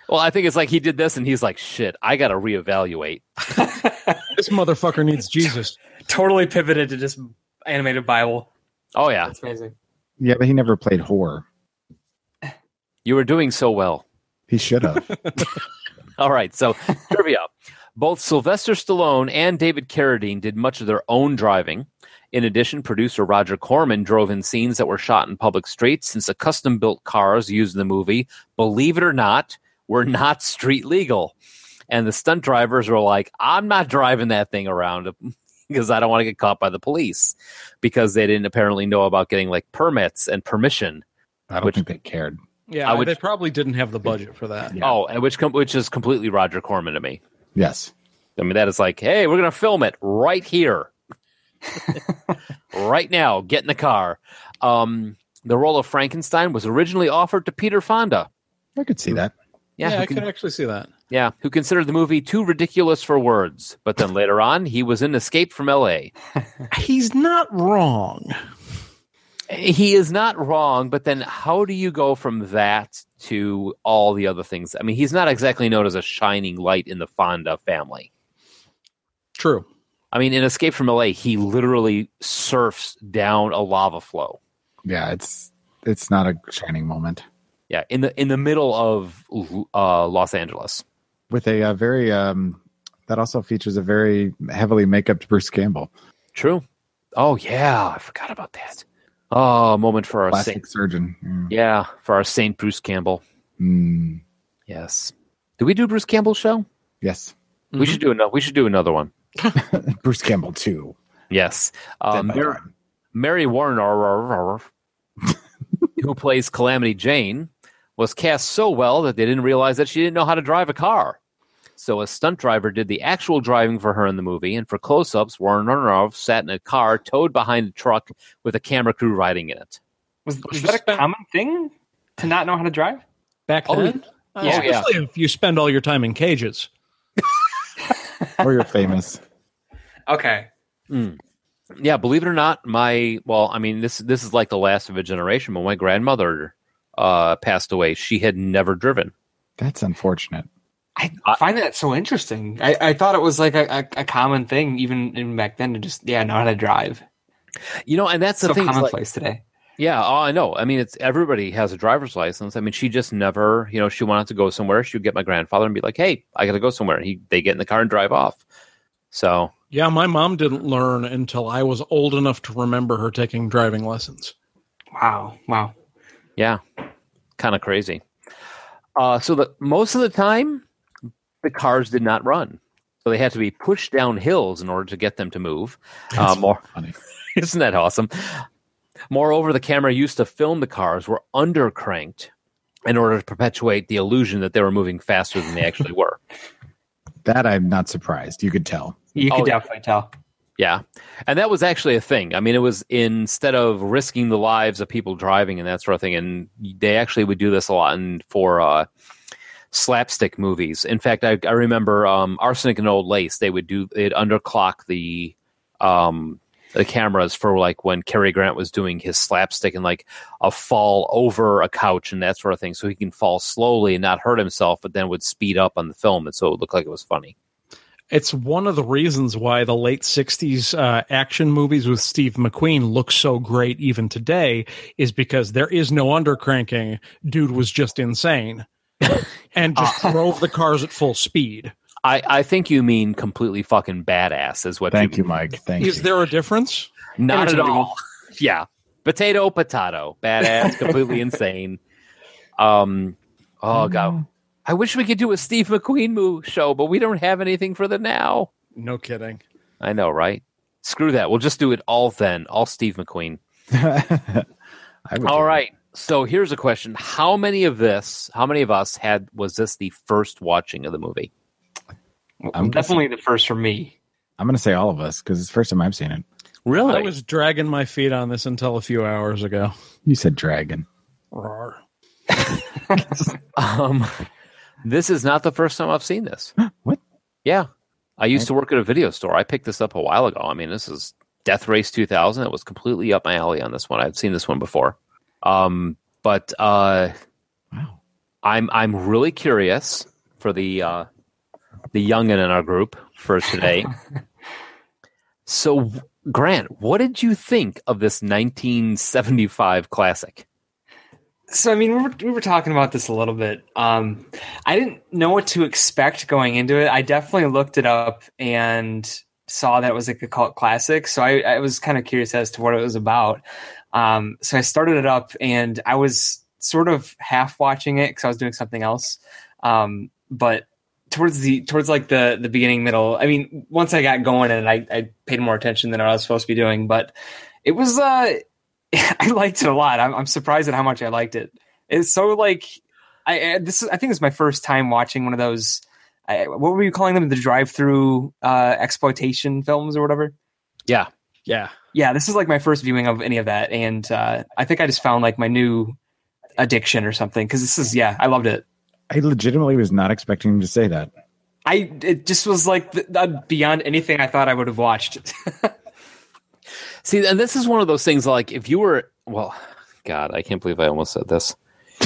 Well, I think it's like he did this, and he's like, "Shit, I got to reevaluate." This motherfucker needs Jesus. totally pivoted to just animated Bible. Oh yeah, That's amazing. yeah, but he never played horror. you were doing so well. He should have. All right, so trivia. Both Sylvester Stallone and David Carradine did much of their own driving. In addition, producer Roger Corman drove in scenes that were shot in public streets since the custom built cars used in the movie, believe it or not, were not street legal. And the stunt drivers were like, I'm not driving that thing around because I don't want to get caught by the police because they didn't apparently know about getting like permits and permission. I don't Which- think they cared. Yeah, I would- they probably didn't have the budget for that. Yeah. Oh, and which com- which is completely Roger Corman to me. Yes. I mean, that is like, hey, we're going to film it right here, right now. Get in the car. Um, the role of Frankenstein was originally offered to Peter Fonda. I could see that. Yeah, Yeah, I con- could actually see that. yeah, who considered the movie too ridiculous for words. But then later on, he was in Escape from L.A. He's not wrong. He is not wrong, but then how do you go from that to all the other things? I mean, he's not exactly known as a shining light in the Fonda family. True. I mean, in Escape from LA, he literally surfs down a lava flow. Yeah, it's it's not a shining moment Yeah, in the in the middle of uh, Los Angeles. with a, uh very um that also features a very heavily make-up Bruce Campbell, True. Oh yeah, I forgot about that. Oh, a moment for our plastic Saint, surgeon. Mm. yeah, for our Saint Bruce Campbell. Mm, Yes. Did we do Bruce Campbell's show? yes, We should do another. We should do another one. Bruce Campbell too. Yes. Um, Mary. Mary Warner, who plays Calamity Jane, was cast so well that they didn't realize that she didn't know how to drive a car. So a stunt driver did the actual driving for her in the movie, and for close-ups, Warren Warner sat in a car towed behind a truck with a camera crew riding in it. Was, was that a common thing to not know how to drive? Back Oh, then, Uh, yeah. especially if you spend all your time in cages. or you're famous. Okay. Yeah, believe it or not, my well, I mean this this is like the last of a generation. But my grandmother uh, passed away. She had never driven. That's unfortunate. I find that so interesting. I, I thought it was like a, a, a common thing even in back then to just yeah know how to drive. You know, and that's the so thing. is, like- commonplace today. Yeah, oh, I know. I mean, it's everybody has a driver's license. I mean, she just never, you know, she wanted to go somewhere. She would get my grandfather and be like, "Hey, I got to go somewhere." And he, they get in the car and drive off. So, Yeah, my mom didn't learn until I was old enough to remember her taking driving lessons. Wow, wow. yeah, kind of crazy. Uh, so the most of the time, the cars did not run, so they had to be pushed down hills in order to get them to move. Uh, That's more, funny. isn't that awesome? Moreover, the camera used to film the cars were undercranked in order to perpetuate the illusion that they were moving faster than they actually were. That I'm not surprised. You could tell. You Oh, could yeah. definitely tell. Yeah. And that was actually a thing. I mean, it was instead of risking the lives of people driving and that sort of thing, and they actually would do this a lot and for uh, slapstick movies. In fact, I, I remember um, Arsenic and Old Lace, they would do, they'd underclock the. Um, the cameras for like when Cary Grant was doing his slapstick and like a fall over a couch and that sort of thing, so he can fall slowly and not hurt himself, but then would speed up on the film, and so it would look like it was funny. It's one of the reasons why the late 60s uh, action movies with Steve McQueen look so great even today, is because there is no undercranking. Dude was just insane and just drove the cars at full speed. I, I think you mean completely fucking badass is what Thank you you, Mike. Thank Is you. there a difference? Not at all. Yeah. Potato, potato. Badass, completely insane. Um oh god. I wish we could do a Steve McQueen moo show, but we don't have anything for the now. No kidding. I know, right? Screw that. We'll just do it all then. All Steve McQueen. all right. would All do right. So here's a question. How many of this, how many of us had was this the first watching of the movie? I'm definitely the first for me. I'm going to say all of us because it's the first time I've seen it. Really? I was dragging my feet on this until a few hours ago. You said dragon. Rawr. Um, this is not the first time I've seen this. What? Yeah, I used to work at a video store. I picked this up a while ago. I mean, this is Death Race 2000. It was completely up my alley on this one. I've seen this one before. Um, but uh, Wow. I'm I'm really curious for the uh, the youngin in our group for today. so, Grant, what did you think of this 1975 classic? So I mean, we were, we were talking about this a little bit. Um, I didn't know what to expect going into it. I definitely looked it up and saw that it was like a cult classic. So I, I was kind of curious as to what it was about. Um, so I started it up and I was sort of half watching it because I was doing something else. Um, but towards the towards like the the beginning middle, I mean, once I got going and I, I paid more attention than I was supposed to be doing, but it was uh I liked it a lot. I'm, I'm surprised at how much I liked it. It's so like I this is I think it's my first time watching one of those. I, what were you calling them? The drive-through uh, exploitation films or whatever. Yeah, Yeah. Yeah, this is like my first viewing of any of that, and uh, I think I just found like my new addiction or something. Because this is yeah, I loved it. I legitimately was not expecting him to say that. I it just was like th- uh, beyond anything I thought I would have watched. See, and this is one of those things like if you were well, God, I can't believe I almost said this.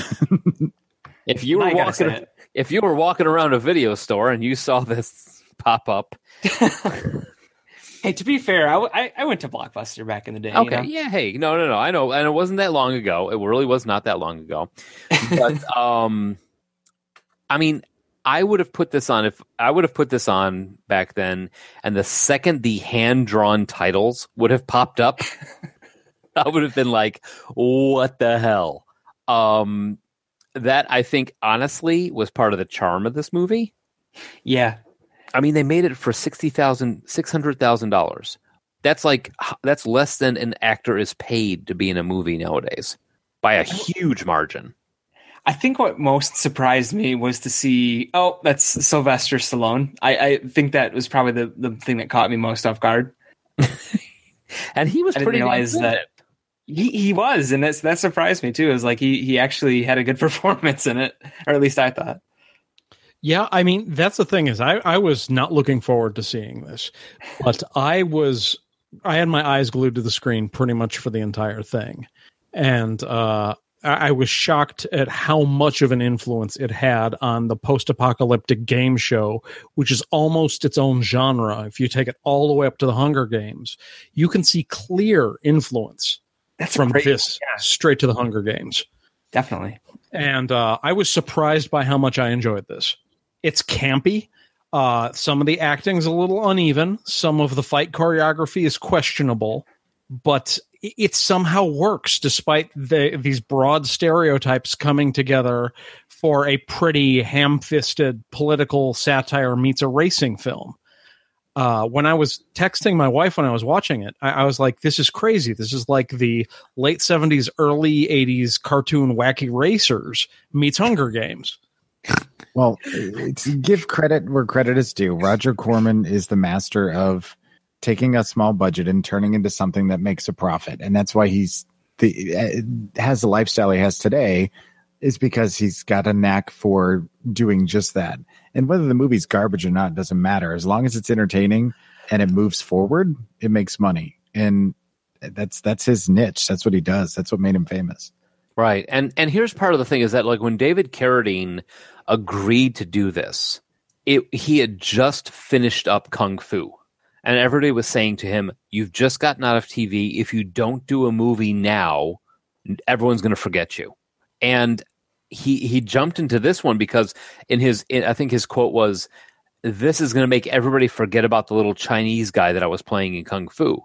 if you were walking, say if you were walking around a video store and you saw this pop up, Hey, to be fair, I, w- I- I went to Blockbuster back in the day. you okay, know? yeah, hey, no, no, no, I know, and it wasn't that long ago. It really was not that long ago. But um, I mean, I would have put this on if I would have put this on back then, and the second the hand drawn titles would have popped up, I would have been like, "What the hell?" Um, that I think honestly was part of the charm of this movie. Yeah. I mean, they made it for sixty thousand, six hundred thousand dollars. That's like that's less than an actor is paid to be in a movie nowadays by a oh. huge margin. I think what most surprised me was to see, oh, that's Sylvester Stallone. I, I think that was probably the, the thing that caught me most off guard. And he was I pretty damn realize good. that he, he was, and that's that surprised me too. It was like he he actually had a good performance in it, or at least I thought. Yeah, I mean that's the thing is I I was not looking forward to seeing this, but I was I had my eyes glued to the screen pretty much for the entire thing, and uh, I, I was shocked at how much of an influence it had on the post-apocalyptic game show, which is almost its own genre. If you take it all the way up to the Hunger Games, you can see clear influence That's from great- this yeah. straight to the Hunger Games Definitely. and uh, I was surprised by how much I enjoyed this. It's campy. Uh, some of the acting's a little uneven. Some of the fight choreography is questionable, but it- somehow works despite the, these broad stereotypes coming together for a pretty ham-fisted political satire meets a racing film. Uh, when I was texting my wife when I was watching it, I, I was like, "This is crazy. This is like the late '70s, early '80s cartoon Wacky Racers meets Hunger Games." Well, give credit where credit is due. Roger Corman is the master of taking a small budget and turning into something that makes a profit, and that's why he's the uh, has the lifestyle he has today. Is because he's got a knack for doing just that. And whether the movie's garbage or not doesn't matter. As long as it's entertaining and it moves forward, it makes money. And that's that's his niche. That's what he does. That's what made him famous. Right. And and here's part of the thing is that like when David Carradine agreed to do this, it he had just finished up Kung Fu. And everybody was saying to him, You've just gotten out of TV. If you don't do a movie now, everyone's gonna forget you. And he he jumped into this one because in his in, I think his quote was this is going to make everybody forget about the little Chinese guy that I was playing in Kung Fu.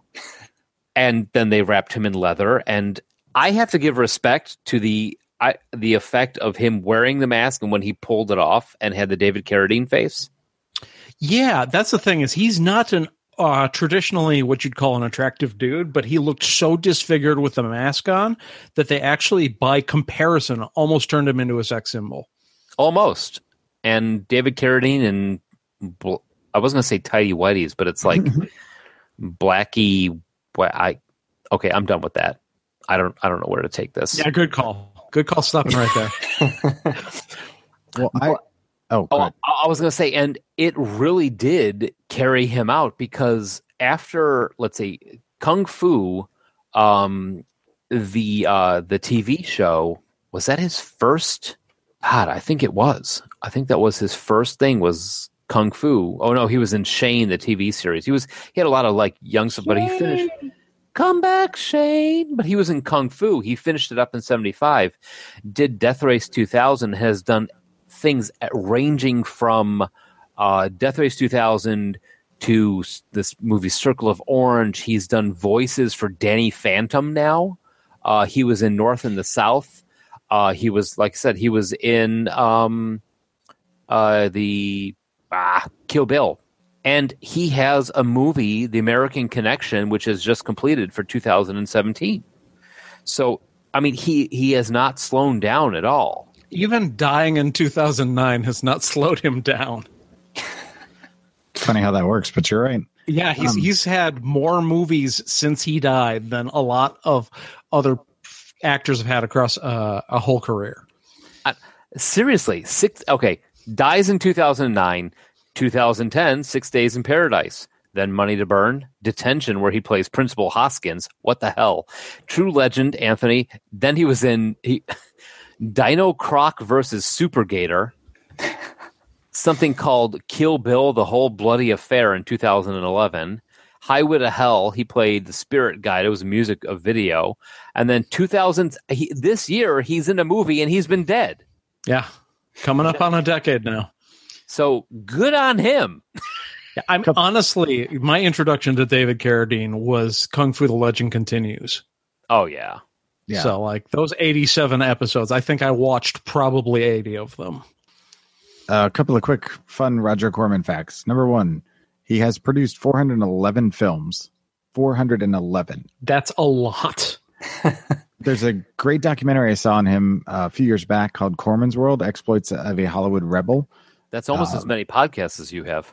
And then they wrapped him in leather and I have to give respect to the I, the effect of him wearing the mask and when he pulled it off and had the David Carradine face. Yeah, that's the thing is he's not an uh, traditionally what you'd call an attractive dude, but he looked so disfigured with the mask on that they actually, by comparison, almost turned him into a sex symbol. Almost. And David Carradine and bl- I wasn't going to say tidy whiteys, but it's like blacky. wha- I okay. I'm done with that. I don't. I don't know where to take this. Yeah, good call. Good call, stopping right there. Well, I oh, Oh. I I was going to say, and it really did carry him out because after, let's say, Kung Fu, um, the uh, the TV show was that his first. God, I think it was. I think that was his first thing was Kung Fu. Oh no, he was in Shane, the TV series. He was he had a lot of like young stuff, but he finished. Come back, Shane. But he was in Kung Fu. He finished it up in 75. Did Death Race 2000, has done things at, ranging from uh, Death Race 2000 to this movie Circle of Orange. He's done voices for Danny Phantom now. Uh, he was in North and the South. Uh, he was, like I said, he was in um, uh, the ah, Kill Bill. And he has a movie, The American Connection, which is just completed for 2017. So, I mean, he, he has not slowed down at all. Even dying in 2009 has not slowed him down. It's funny how that works, but you're right. Yeah, he's Um, he's had more movies since he died than a lot of other actors have had across uh, a whole career. Seriously, six. Okay, dies in 2009, 2010, Six Days in Paradise. then Money to Burn, Detention, where he plays Principal Hoskins. What the hell? True Legend, Anthony. Then he was in he, Dino Croc versus Super Gator. Something called Kill Bill: The Whole Bloody Affair in 2011. Highway to Hell, he played the Spirit Guide. It was a music video, and then 2000 he, this year he's in a movie and he's been dead. Yeah, coming up on a decade now. So good on him. Yeah, I'm honestly my introduction to David Carradine was Kung Fu: The Legend Continues. Oh yeah, Yeah. So like those 87 episodes, I think I watched probably 80 of them. a couple of quick, fun Roger Corman facts. Number one, he has produced 411 films. 411. That's a lot. There's a great documentary I saw on him uh, a few years back called Corman's World Exploits of a Hollywood Rebel. That's almost as Um, many podcasts as you have.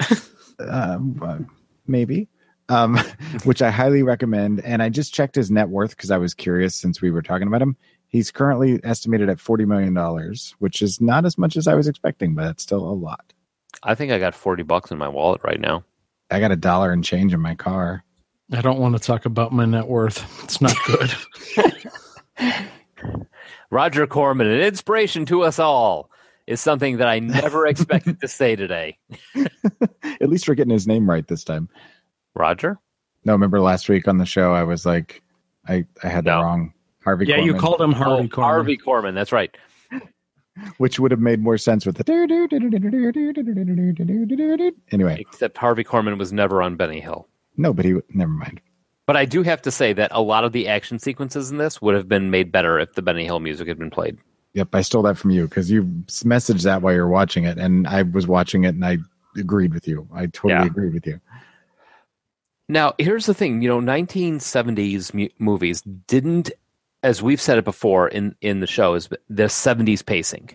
um, uh, maybe, um, which I highly recommend. And I just checked his net worth because I was curious since we were talking about him. He's currently estimated at $40 million, which is not as much as I was expecting, but it's still a lot. I think I got 40 bucks in my wallet right now. I got a dollar and change in my car. I don't want to talk about my net worth. It's not good. Roger Corman, an inspiration to us all, is something that I never expected to say today. At least we're getting his name right this time. Roger? No, remember last week on the show, I was like, I, I had the No. wrong Harvey. yeah, you called him Harvey Oh, Corman. Harvey Corman, that's right. which would have made more sense with the. Anyway, Except Harvey Corman was never on Benny Hill. no, but he never mind. But I do have to say that a lot of the action sequences in this would have been made better if the Benny Hill music had been played. Yep, I stole that from you because you messaged that while you're watching it, and I was watching it and I agreed with you. I totally Yeah. agreed with you. Now, here's the thing, you know, 1970s mu- movies didn't as we've said it before in in the show is the 70s pacing.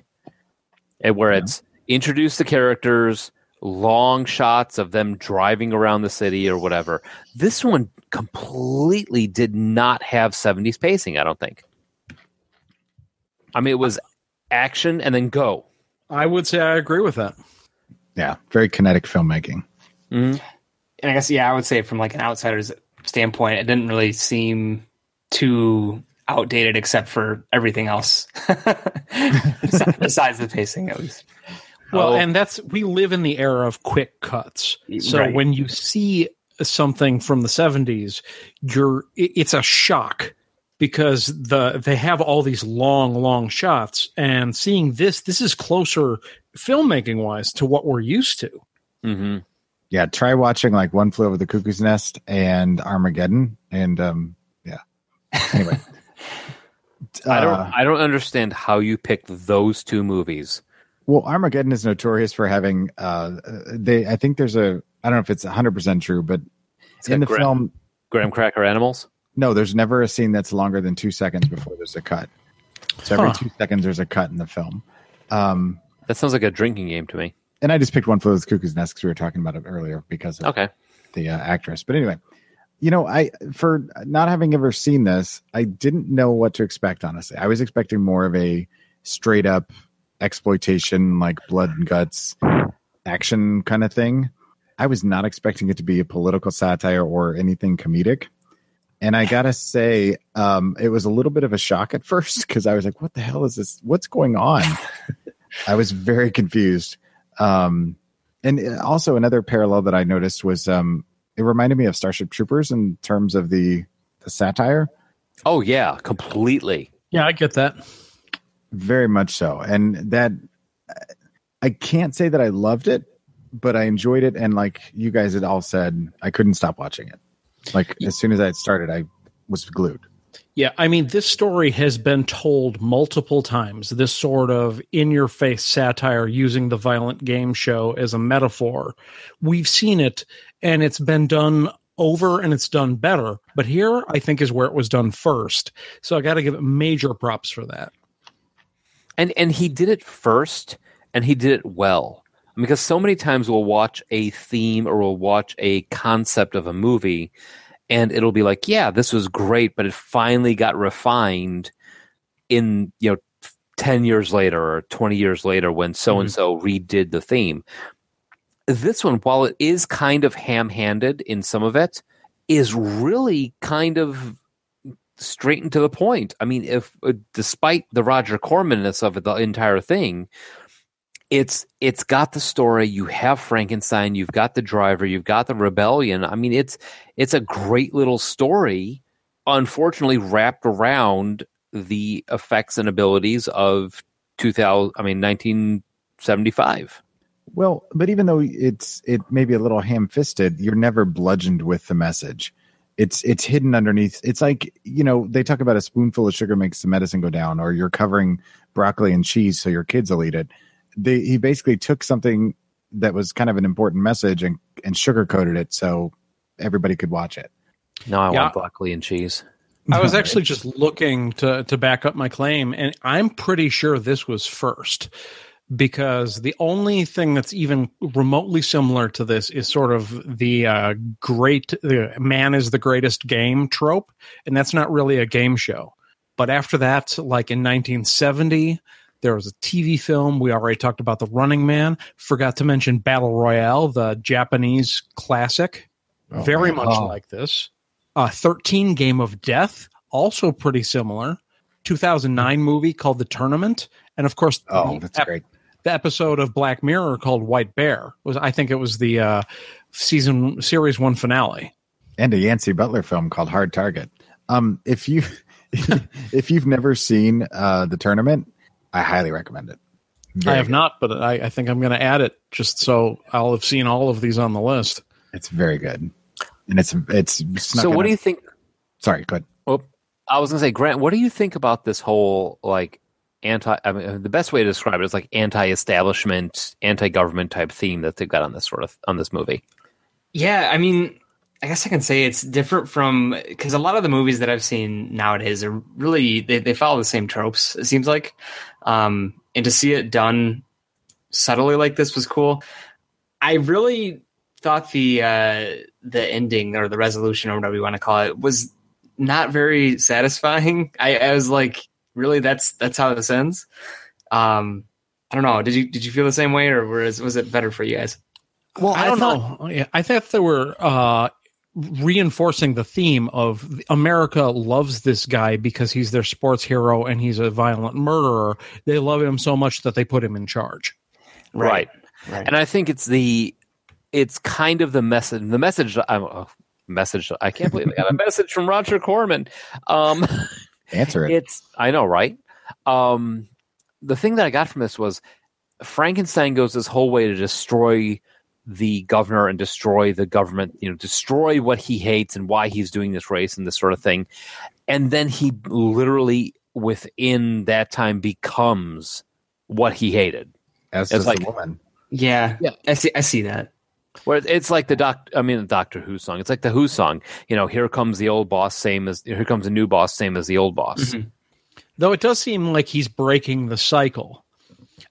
And where it's introduce the characters, long shots of them driving around the city or whatever. This one completely did not have 70s pacing, I don't think. I mean, it was action and then go. I would say I agree with that. Yeah, very kinetic filmmaking. Mm-hmm. And I guess yeah, I would say from like an outsider's standpoint, it didn't really seem too outdated except for everything else. Besides the pacing, at least. Well, Oh. and that's we live in the era of quick cuts. So Right. when you see something from the 70s, you're it- it's a shock because the they have all these long long shots and seeing this this is closer filmmaking wise to what we're used to. Mm-hmm. Yeah, try watching like One Flew Over the Cuckoo's Nest and Armageddon, and um, yeah. Anyway, I don't Uh, I don't understand how you picked those two movies. Well, Armageddon is notorious for having uh they I think there's a I don't know if it's 100% true, but it's in the got film Graham Cracker Animals? No, there's never a scene that's longer than 2 seconds before there's a cut. So every Huh. 2 seconds there's a cut in the film. Um That sounds like a drinking game to me. and I just picked One for Over the Cuckoo's Nest because we were talking about it earlier because of Okay. the uh, actress. But anyway, you know, I for not having ever seen this, I didn't know what to expect. Honestly, I was expecting more of a straight up exploitation, like blood and guts action kind of thing. I was not expecting it to be a political satire or anything comedic. And I gotta say, um, it was a little bit of a shock at first because I was like, "What the hell is this? What's going on?" I was very confused. Um, and also another parallel that I noticed was um, it reminded me of Starship Troopers in terms of the the satire, Oh yeah, completely. Yeah, I get that. very much so. And that I can't say that I loved it, but I enjoyed it. And like you guys had all said, I couldn't stop watching it. Like as soon as I started, I was glued. Yeah, I mean, this story has been told multiple times. This sort of in your face satire using the violent game show as a metaphor. We've seen it and it's been done over and it's done better. But here, I think, is where it was done first. So I got to give it major props for that. And and he did it first and he did it well. Because so many times we'll watch a theme or we'll watch a concept of a movie and it'll be like, yeah, this was great, but it finally got refined in, you know, 10 years later or 20 years later when so and so redid the theme. this one, while it is kind of ham-handed in some of it, is really kind of straight and to the point. I mean, if uh, despite the Roger Cormanness of it, the entire thing, it's it's got the story. You have Frankenstein, you've got the driver, you've got the rebellion. I mean, it's it's a great little story. Unfortunately, wrapped around the effects and abilities of 2000. I mean, 1975. Well, but even though it's it may be a little ham-fisted, you're never bludgeoned with the message. It's it's hidden underneath. It's like you know they talk about a spoonful of sugar makes the medicine go down, or you're covering broccoli and cheese so your kids will eat it. They, he basically took something that was kind of an important message and and sugarcoated it so everybody could watch it. No, I Yeah. want broccoli and cheese. I was actually just looking to to back up my claim, and I'm pretty sure this was first because the only thing that's even remotely similar to this is sort of the uh, great the man is the greatest game trope, and that's not really a game show. But after that, like in 1970, there was a TV film. We already talked about The Running Man. Forgot to mention Battle Royale, the Japanese classic. Very man. much Oh. like this. Uh, 13 Game of Death, also pretty similar. 2009 movie called The Tournament. And of course, Oh, the that's ep- great. the episode of Black Mirror called White Bear was I think it was the uh, season series one finale. and a Yancey Butler film called Hard Target. Um, if you if you've never seen uh, the tournament, I highly recommend it. I have not, but I, I think I'm going to add it just so I'll have seen all of these on the list. It's very good, and it's it's. snuck So, in what a- do you think? Sorry, go ahead. Well, I was going to say, Grant, what do you think about this whole like anti? I mean, the best way to describe it is like anti-establishment, anti-government type theme that they've got on this sort of on this movie. Yeah, I mean, I guess I can say it's different from because a lot of the movies that I've seen nowadays are really they, they follow the same tropes. It seems like, um, and to see it done subtly like this was cool. I really thought the uh, the ending or the resolution or whatever you want to call it was not very satisfying. I, I was like, really, that's that's how this ends. Um, I don't know. Did you did you feel the same way, or was was it better for you guys? Well, I, I don't thought- know. Yeah, I thought there were uh, reinforcing the theme of America loves this guy because he's their sports hero and he's a violent murderer. They love him so much that they put him in charge. Right. Right. And I think it's the it's kind of the message the message I'm uh, message I can't believe I got a message from Roger Corman. Um Answer it. it's I know, right? Um the thing that I got from this was Frankenstein goes this whole way to destroy the governor and destroy the government, you know, destroy what he hates and why he's doing this race and this sort of thing. And then he literally within that time becomes what he hated. As it's does like- the woman. Yeah, Yeah. I see. I see that. Where it's like the doc, I mean, the Doctor Who song. It's like the Who song. You know, here comes the old boss, same as here comes a new boss, same as the old boss. Mhm. Though it does seem like he's breaking the cycle.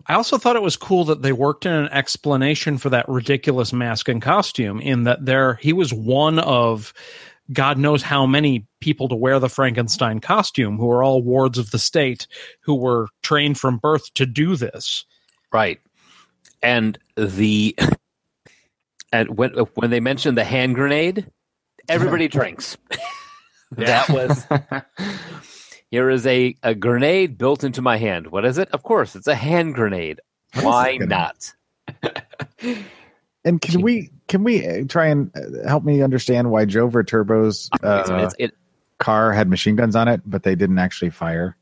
I also thought it was cool that they worked in an explanation for that ridiculous mask and costume in that there he was one of God knows how many people to wear the Frankenstein costume who are all wards of the state who were trained from birth to do this. Right. And the and when when they mentioned the hand grenade, everybody drinks. that was here is a, a grenade built into my hand. What is it? Of course, it's a hand grenade. What is Why gonna- not? And can we can we uh, try and uh, help me understand why Joe Viterbo's uh, It's- it, car had machine guns on it, but they didn't actually fire?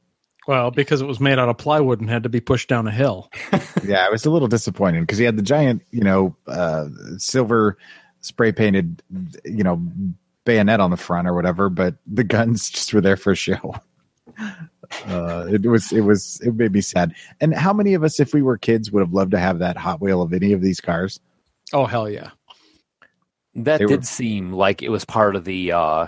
Well, because it was made out of plywood and had to be pushed down a hill. yeah, I was a little disappointed because he had the giant, you know, uh, silver spray painted, you know, bayonet on the front or whatever, but the guns just were there for show. Uh, it was, it was, it made me sad. And how many of us, if we were kids, would have loved to have that Hot Wheel of any of these cars? Oh hell yeah. that They did were- seem like it was part of the uh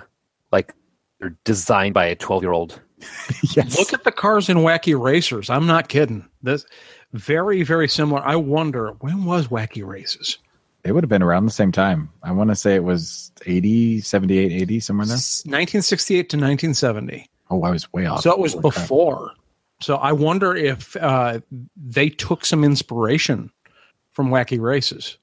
like they're designed by a 12 year old yes. Look at the cars in Wacky Racers. I'm not kidding. This very, very similar. I wonder when was Wacky Races? it would have been around the same time. I want to say it was 80, 78, 80, somewhere in there. 1968 to 1970. Oh, I was way off. So it was Holy crap. before. So I wonder if uh, they took some inspiration from Wacky Races.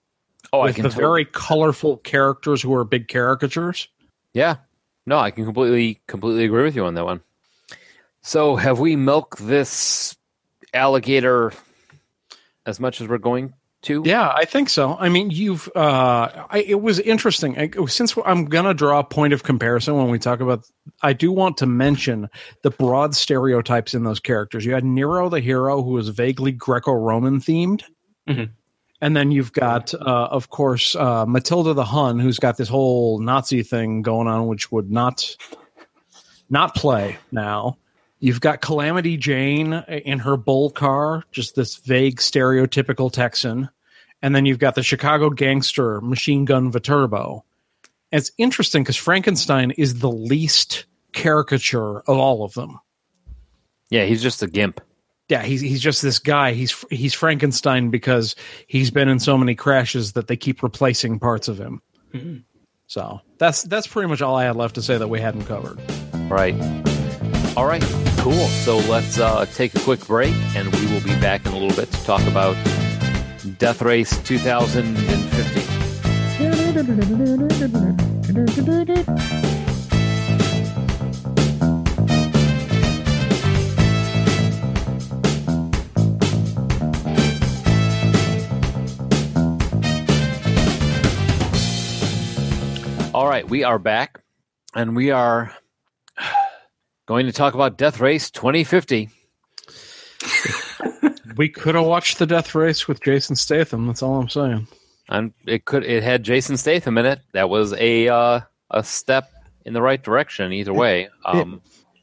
Oh, I with can the totally- very colorful characters who are big caricatures. Yeah. No, I can completely completely agree with you on that one. So, have we milked this alligator as much as we're going to? Yeah, I think so. I mean, you've. Uh, I, it was interesting I, since I'm gonna draw a point of comparison when we talk about. I do want to mention the broad stereotypes in those characters. You had Nero, the hero, who was vaguely Greco-Roman themed, Mhm. and then you've got, uh, of course, uh, Matilda the Hun, who's got this whole Nazi thing going on, which would not not play now. You've got Calamity Jane uh, in her bull car, just this vague stereotypical Texan. And then you've got the Chicago gangster Machine Gun Viterbo. And it's interesting because Frankenstein is the least caricature of all of them. Yeah, he's just a gimp. Yeah, he's he's just this guy. He's he's Frankenstein because he's been in so many crashes that they keep replacing parts of him. Mm-hmm. So that's that's pretty much all I had left to say that we hadn't covered. Right. All right. Cool. So let's uh, take a quick break, and we will be back in a little bit to talk about Death Race 2050. All right, we are back, and we are going to talk about Death Race 2050. We could have watched the death race with Jason Statham. That's all I'm saying. And it could it had Jason Statham in it. That was a uh, a step in the right direction either way. Um,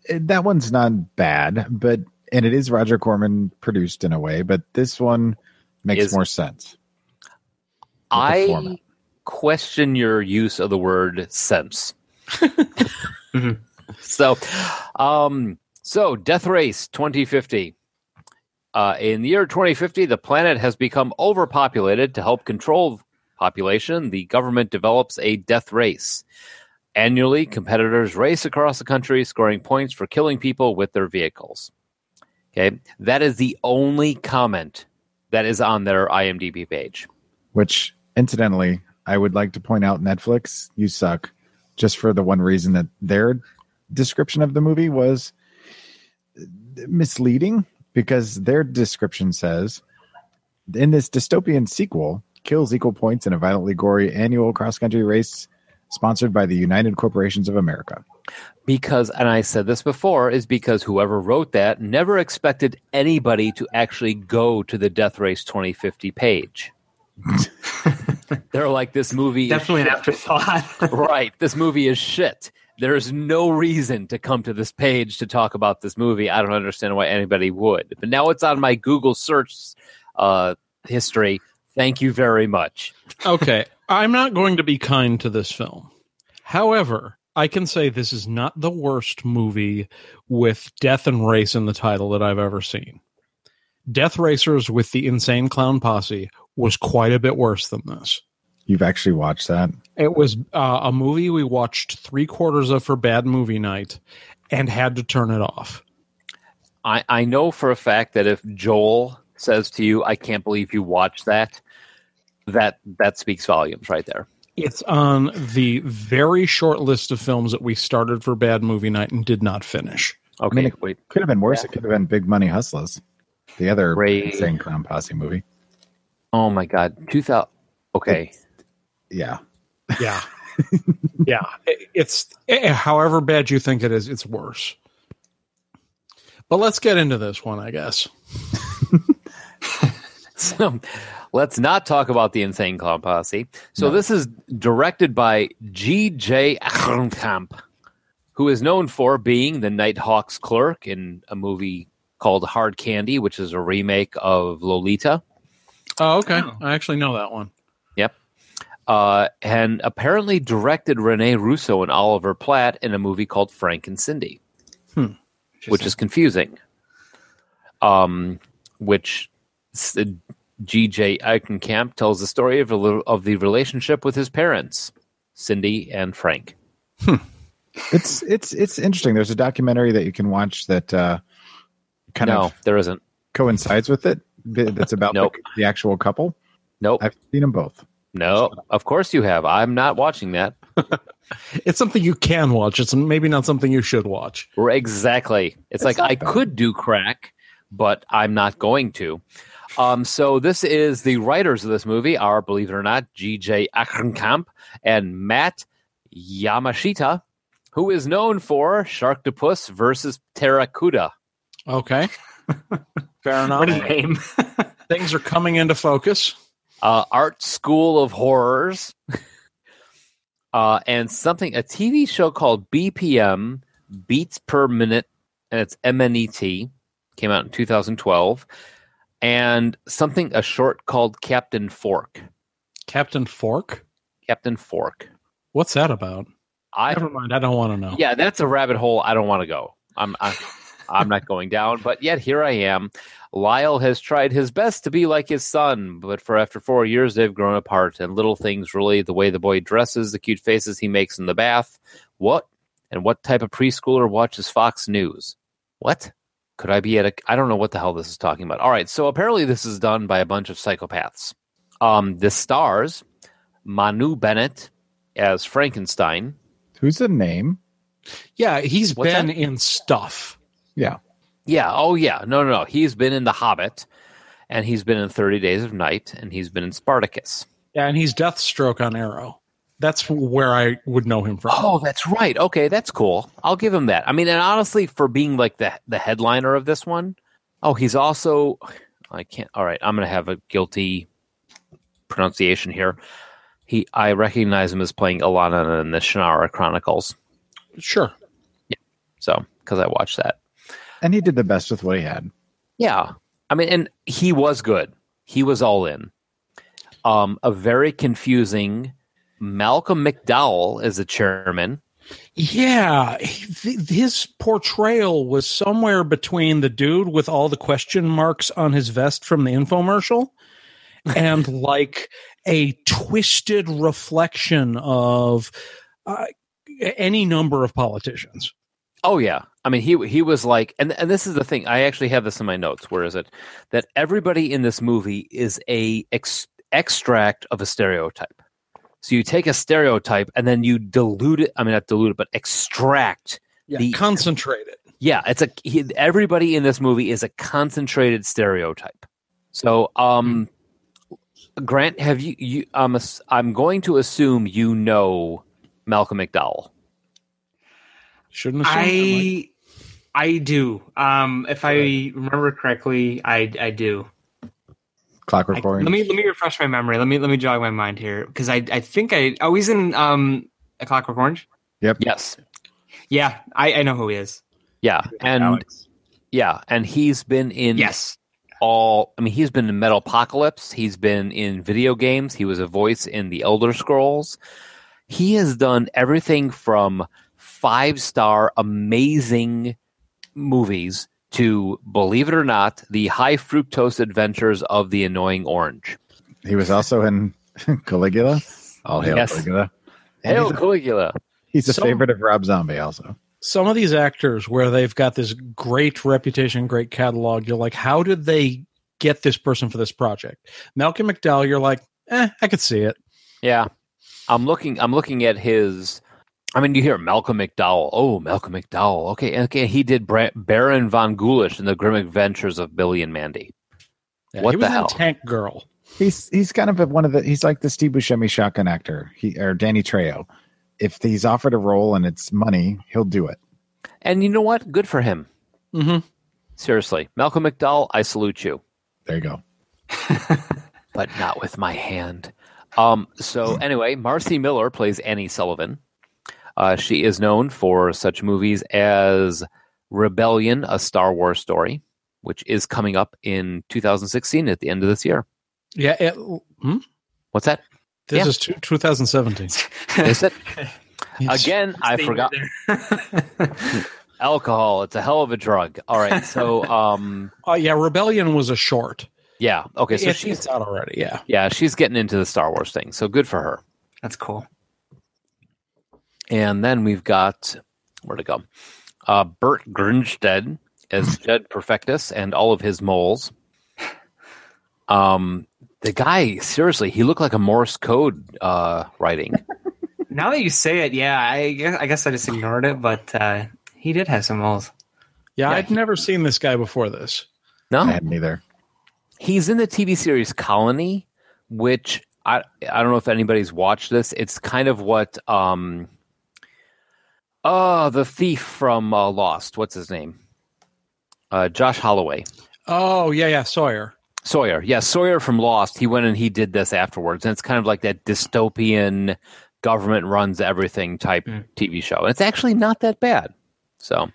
It- that one's not bad, but and it is Roger Corman produced in a way, but this one makes Is- more sense. I question your use of the word sense. So, um, so Death Race 2050. Uh, in the year 2050, the planet has become overpopulated. To help control population, the government develops a death race. Annually, competitors race across the country, scoring points for killing people with their vehicles. Okay, that is the only comment that is on their IMDb page. Which, incidentally, I would like to point out Netflix, you suck, just for the one reason that their description of the movie was misleading because their description says in this dystopian sequel, kills equal points in a violently gory annual cross country race sponsored by the United Corporations of America. because and i said this before is because whoever wrote that never expected anybody to actually go to the death race 2050 page they're like this movie is Definitely an afterthought. right this movie is shit there's no reason to come to this page to talk about this movie i don't understand why anybody would but now it's on my google search uh, history thank you very much okay, I'm not going to be kind to this film. However, I can say this is not the worst movie with death and race in the title that I've ever seen. Death Racers with the Insane Clown Posse was quite a bit worse than this. You've actually watched that? It was uh, a movie we watched three quarters of for bad movie night and had to turn it off. I, I know for a fact that if Joel says to you, "I can't believe you watched that," that that speaks volumes right there. It's on the very short list of films that we started for bad movie night and did not finish. Okay, mean, it- wait. Could have been worse. It could have been Big Money Hustlers, the other Ray- insane clown posse movie. Oh my God, two thousand. Okay, Yeah, Yeah. yeah. It- It's eh, however bad you think it is, it's worse. But let's get into this one, I guess. so let's not talk about the insane clown posse. So this is directed by G.J. Echternkamp, who is known for being the Nighthawk's clerk in a movie called Hard Candy, which is a remake of Lolita. Oh, okay. I actually know that one. Uh, and apparently directed Rene Russo and Oliver Platt in a movie called Frank and Cindy, which is confusing. Um, which s- G.J. Echternkamp tells the story of, a little, of the relationship with his parents, Cindy and Frank. it's it's it's interesting. There's a documentary that you can watch that uh, kind no, of there isn't. coincides with it. That's about Nope. the, the actual couple. Nope. I've seen them both. No, of course you have. I'm not watching that. It's something you can watch. It's maybe not something you should watch. Exactly. It's, like I bad. could do crack, but I'm not going to. Um, so this is the writers of this movie are, believe it or not, G.J. Echternkamp and Matt Yamashita, who is known for Sharktopus versus Pteracuda. Okay. Fair enough. What a name. Things are coming into focus. Uh, Art School of Horrors, uh, and something a TV show called BPM Beats Per Minute, and it's MNET came out in 2012, and something a short called Captain Fork. Captain Fork? Captain Fork. What's that about? I Never mind. I don't want to know. yeah, that's a rabbit hole I don't want to go. I'm I'm, I'm not going down, but yet here I am. Lyle has tried his best to be like his son, but for after four years they've grown apart, and little things really the way the boy dresses, the cute faces he makes in the bath. What and what type of preschooler watches Fox News? What? Could I be at a I don't know what the hell this is talking about. All right, so apparently this is done by a bunch of psychopaths. Um the stars Manu Bennett as Frankenstein. Who's the name? Yeah, he's What's been that? in stuff. Yeah. Yeah. Oh, yeah. No, no, no. He's been in The Hobbit, and he's been in Thirty Days of Night, and he's been in Spartacus. Yeah, and he's Deathstroke on Arrow. That's where I would know him from. Oh, that's right. Okay, that's cool. I'll give him that. I mean, and honestly, for being like the the headliner of this one, oh, he's also. I can't. All right, I'm gonna have a guilty pronunciation here. He, I recognize him as playing Allanon in the Shannara Chronicles. Sure. Yeah. So, because I watched that. And he did the best with what he had. Yeah. I mean, and he was good. He was all in. Um, a very confusing Malcolm McDowell as the chairman. Yeah, he- th- his portrayal was somewhere between the dude with all the question marks on his vest from the infomercial and like a twisted reflection of uh, any number of politicians. Oh yeah, I mean he he was like, and and this is the thing. I actually have this in my notes. Where is it? That everybody in this movie is a ex- extract of a stereotype. So you take a stereotype and then you dilute it. I mean, not dilute it, but extract Yeah, the concentrated. Yeah, it's a he, everybody in this movie is a concentrated stereotype. So, um, Grant, have you you? Um, ass- I'm going to assume you know Malcolm McDowell. Shouldn't assume. I I do. Um, if I remember correctly, I I do. Clockwork I- Orange. let me let me refresh my memory. Let me let me jog my mind here because I I think I oh he's in um a Clockwork Orange. Yep. Yes, Yeah, I I know who he is. yeah, and Alex. yeah, and he's been in Yes. all. I mean, he's been in Metalocalypse. He's been in video games. He was a voice in the Elder Scrolls. He has done everything from five star amazing movies to, believe it or not, the high fructose adventures of the annoying orange. He was also in Caligula. All hail Yes. Caligula. And Hail he's a, Caligula. he's a Some- favorite of Rob Zombie also. some of these actors where they've got this great reputation, great catalog, you're like, how did they get this person for this project? Malcolm McDowell, you're like, eh, I could see it. Yeah, I'm looking. I'm looking at his. I mean, you hear Malcolm McDowell. Oh, Malcolm McDowell. Okay, okay. He did Bra- Baron von Gulish in the Grim Adventures of Billy and Mandy. Yeah, What he was the in hell? Tank Girl. He's he's kind of a, one of the he's like the Steve Buscemi shotgun actor. He or Danny Trejo. If he's offered a role and it's money, he'll do it. And you know what? Good for him. Mm-hmm. Seriously, Malcolm McDowell, I salute you, There you go. but not with my hand. Um. So anyway, Marci Miller plays Annie Sullivan. Uh, she is known for such movies as Rebellion, a Star Wars story, which is coming up in 2016 at the end of this year. Yeah. It, hmm? What's that? This Yeah. is two, 2017. Is it? Yes. Again, I forgot alcohol. It's a hell of a drug. All right. So, um, Oh, yeah. Rebellion was a short. yeah. Okay. So It's- she's it's out already. Yeah. yeah, she's getting into the Star Wars thing. So good for her. That's cool. And then we've got where to go? Uh, Burt Grinstead as Jed Perfectus and all of his moles. Um, The guy, seriously, he looked like a Morse code uh, writing. Now that you say it, yeah, I guess I, guess I just ignored it, but uh, he did have some moles. Yeah, Yeah, I'd he- never seen this guy before this. No, I hadn't either. He's in the TV series Colony, which I I don't know if anybody's watched this. It's kind of what um oh the thief from uh, Lost. What's his name? Uh, Josh Holloway. Oh yeah, yeah, Sawyer. Sawyer. Yeah, Sawyer from Lost. He went and he did this afterwards. And it's kind of like that dystopian government runs everything type TV show. And it's actually not that bad. So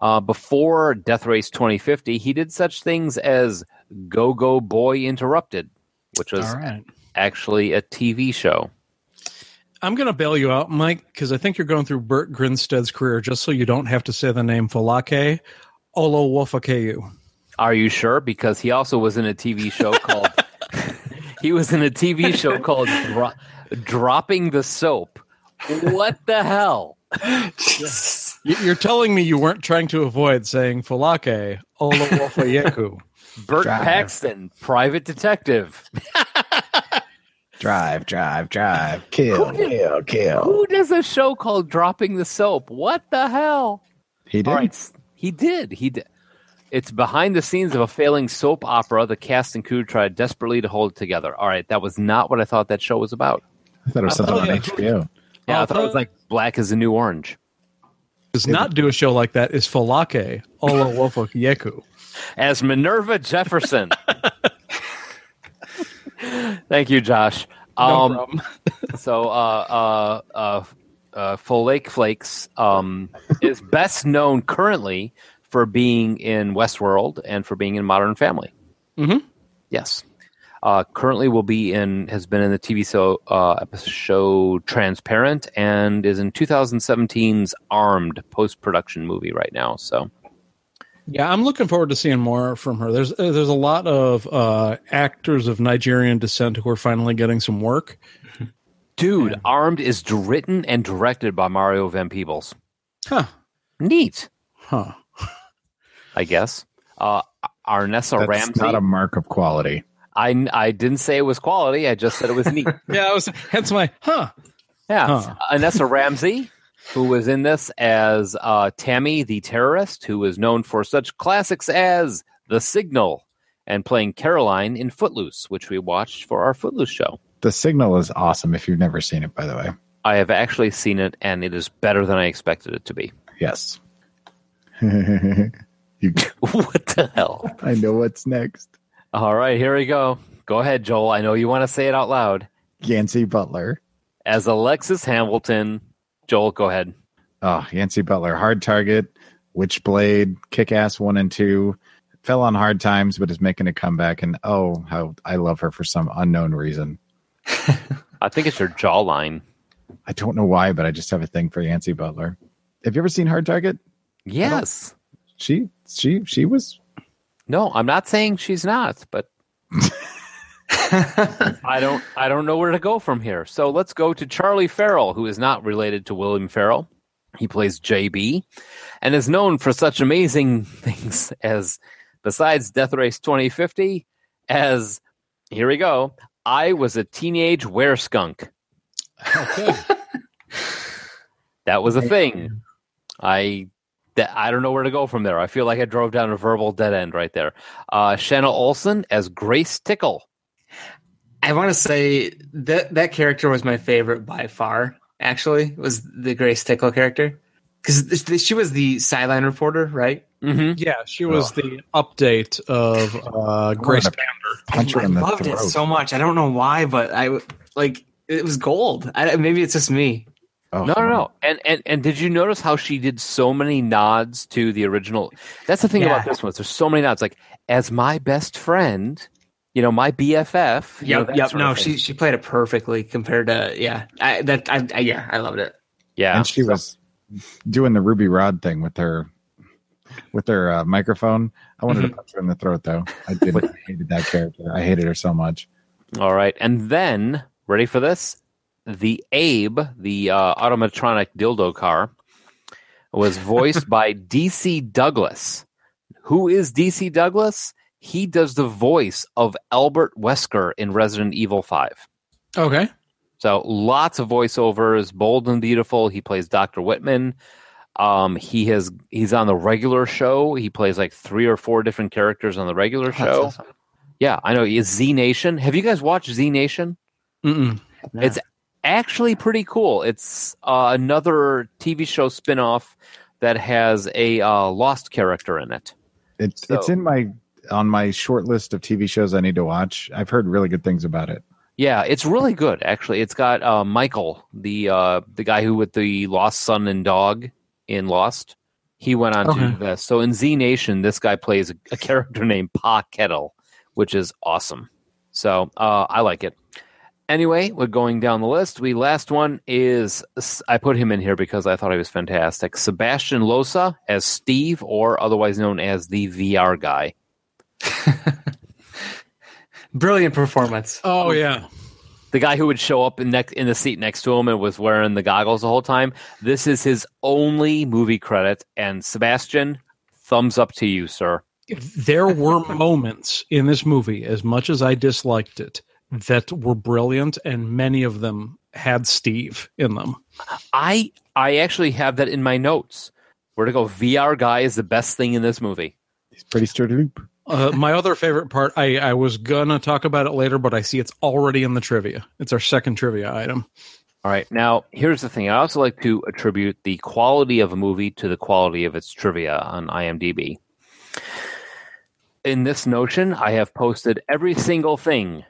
uh, before Death Race 2050, he did such things as Go Go Boy Interrupted, which was right. actually a TV show. I'm going to bail you out, Mike, because I think you're going through Burt Grinstead's career just so you don't have to say the name Folake Olowofoyeku. Are you sure? Because he also was in a TV show called he was in a TV show called Dro- Dropping the Soap. What the hell? You- You're telling me you weren't trying to avoid saying Folake Olowofoyeku. Burt Drive. Paxton, private detective. Drive, drive, drive, kill, kill, kill. Who does a show called Dropping the Soap? What the hell? He did. All right, s- he did. He did. It's behind the scenes of a failing soap opera. The cast and crew tried desperately to hold it together. All right, that was not what I thought that show was about. I thought it was something on. HBO. Yeah, I thought it was like Black as the New Orange. Does not do a show like that is Folake Olowofoyeku. as Minerva Jefferson. Thank you, Josh. No Um, problem. so, uh, uh, uh, uh, Flake Flakes um, is best known currently for being in Westworld and for being in Modern Family. Mhm. Yes. Uh, currently, will be in has been in the TV show uh, episode Transparent and is in 2017's Armed post production movie right now. So, Yeah, I'm looking forward to seeing more from her. There's uh, there's a lot of uh, actors of Nigerian descent who are finally getting some work. dude, Armed is written and directed by Mario Van Peebles. Huh. Neat. Huh. I guess. Uh, Anessa That's Ramsey. not a mark of quality. I, I didn't say it was quality. I just said it was neat. Yeah, I was hence my huh. Yeah. Huh. Anessa Ramsey, who was in this as uh, Tammy the terrorist, who was known for such classics as The Signal and playing Caroline in Footloose, which we watched for our Footloose show. The signal is awesome if you've never seen it, by the way. I have actually seen it, and it is better than I expected it to be. Yes. you, what the hell? I know what's next. All right, here we go. Go ahead, Joel. I know you want to say it out loud. Yancey Butler. As Alexis Hamilton, Joel, go ahead. Oh, Yancey Butler. Hard target, Witchblade, Kick Ass 1 and 2. Fell on hard times, but is making a comeback. And oh, how I love her for some unknown reason. I think it's her jawline. I don't know why, but I just have a thing for Yancey Butler. Have you ever seen Hard Target? Yes. She she she was No, I'm not saying she's not, but I don't I don't know where to go from here. So let's go to Charlie Farrell, who is not related to William Farrell. He plays JB and is known for such amazing things as besides Death Race 2050 as here we go. I was a teenage were skunk. Okay. That was a thing. I that I don't know where to go from there. I feel like I drove down a verbal dead end right there. Uh, Shanna Olson as Grace Tickle. I want to say that that character was my favorite by far. Actually, was the Grace Tickle character because she was the sideline reporter, right? Mm-hmm. yeah, she was the update of uh, Grace wanna Pander. punch her I in the loved throat. it so much. I don't know why, but I like it was gold. I, maybe it's just me. Oh, No, no, no. And, and and did you notice how she did so many nods to the original? That's the thing Yeah. about this one. There's so many nods. Like as my best friend, you know, my BFF. you know, Yep, that yep. sort No, she she played it perfectly compared to yeah. I that I, I yeah, I loved it. yeah. And she was doing the Ruby Rhod thing with her with her uh, microphone. I wanted Mm-hmm. to punch her in the throat though. I did I hated that character. I hated her so much. All right, and then ready for this? The Abe, the uh, automatronic dildo car, was voiced by DC Douglas. Who is DC Douglas? He does the voice of Albert Wesker in Resident Evil 5. Okay. So lots of voiceovers, bold and beautiful. He plays Dr. Whitman. Um, he has he's on the regular show. He plays like three or four different characters on the regular show. awesome. Yeah, I know. He is Z Nation. Have you guys watched Z Nation? Mm-mm. It's actually pretty cool. It's uh, another TV show spin-off that has a uh, lost character in it. It's it's in my on my short list of TV shows I need to watch. I've heard really good things about it. Yeah, it's really good. Actually, it's got uh, Michael, the uh, the guy who with the lost son and dog in Lost. He went on to Okay. do this. So in Z Nation, this guy plays a, a character named Pa Kettle, which is awesome. So uh, I like it. Anyway, we're going down the list. We last one is I put him in here because I thought he was fantastic. Sebastian Losa as Steve, or otherwise known as the VR guy. Brilliant performance. Oh yeah. the guy who would show up in next in the seat next to him and was wearing the goggles the whole time. This is his only movie credit, and Sebastian, thumbs up to you, sir. There were moments in this movie, as much as I disliked it, that were brilliant, and many of them had Steve in them. I I actually have that in my notes. Where to go? VR guy is the best thing in this movie. He's pretty sturdy loop. Uh, my other favorite part, I, I was gonna talk about it later, but I see it's already in the trivia. It's our second trivia item. All right, now here's the thing. I also like to attribute the quality of a movie to the quality of its trivia on IMDb. In this notion, I have posted every single thing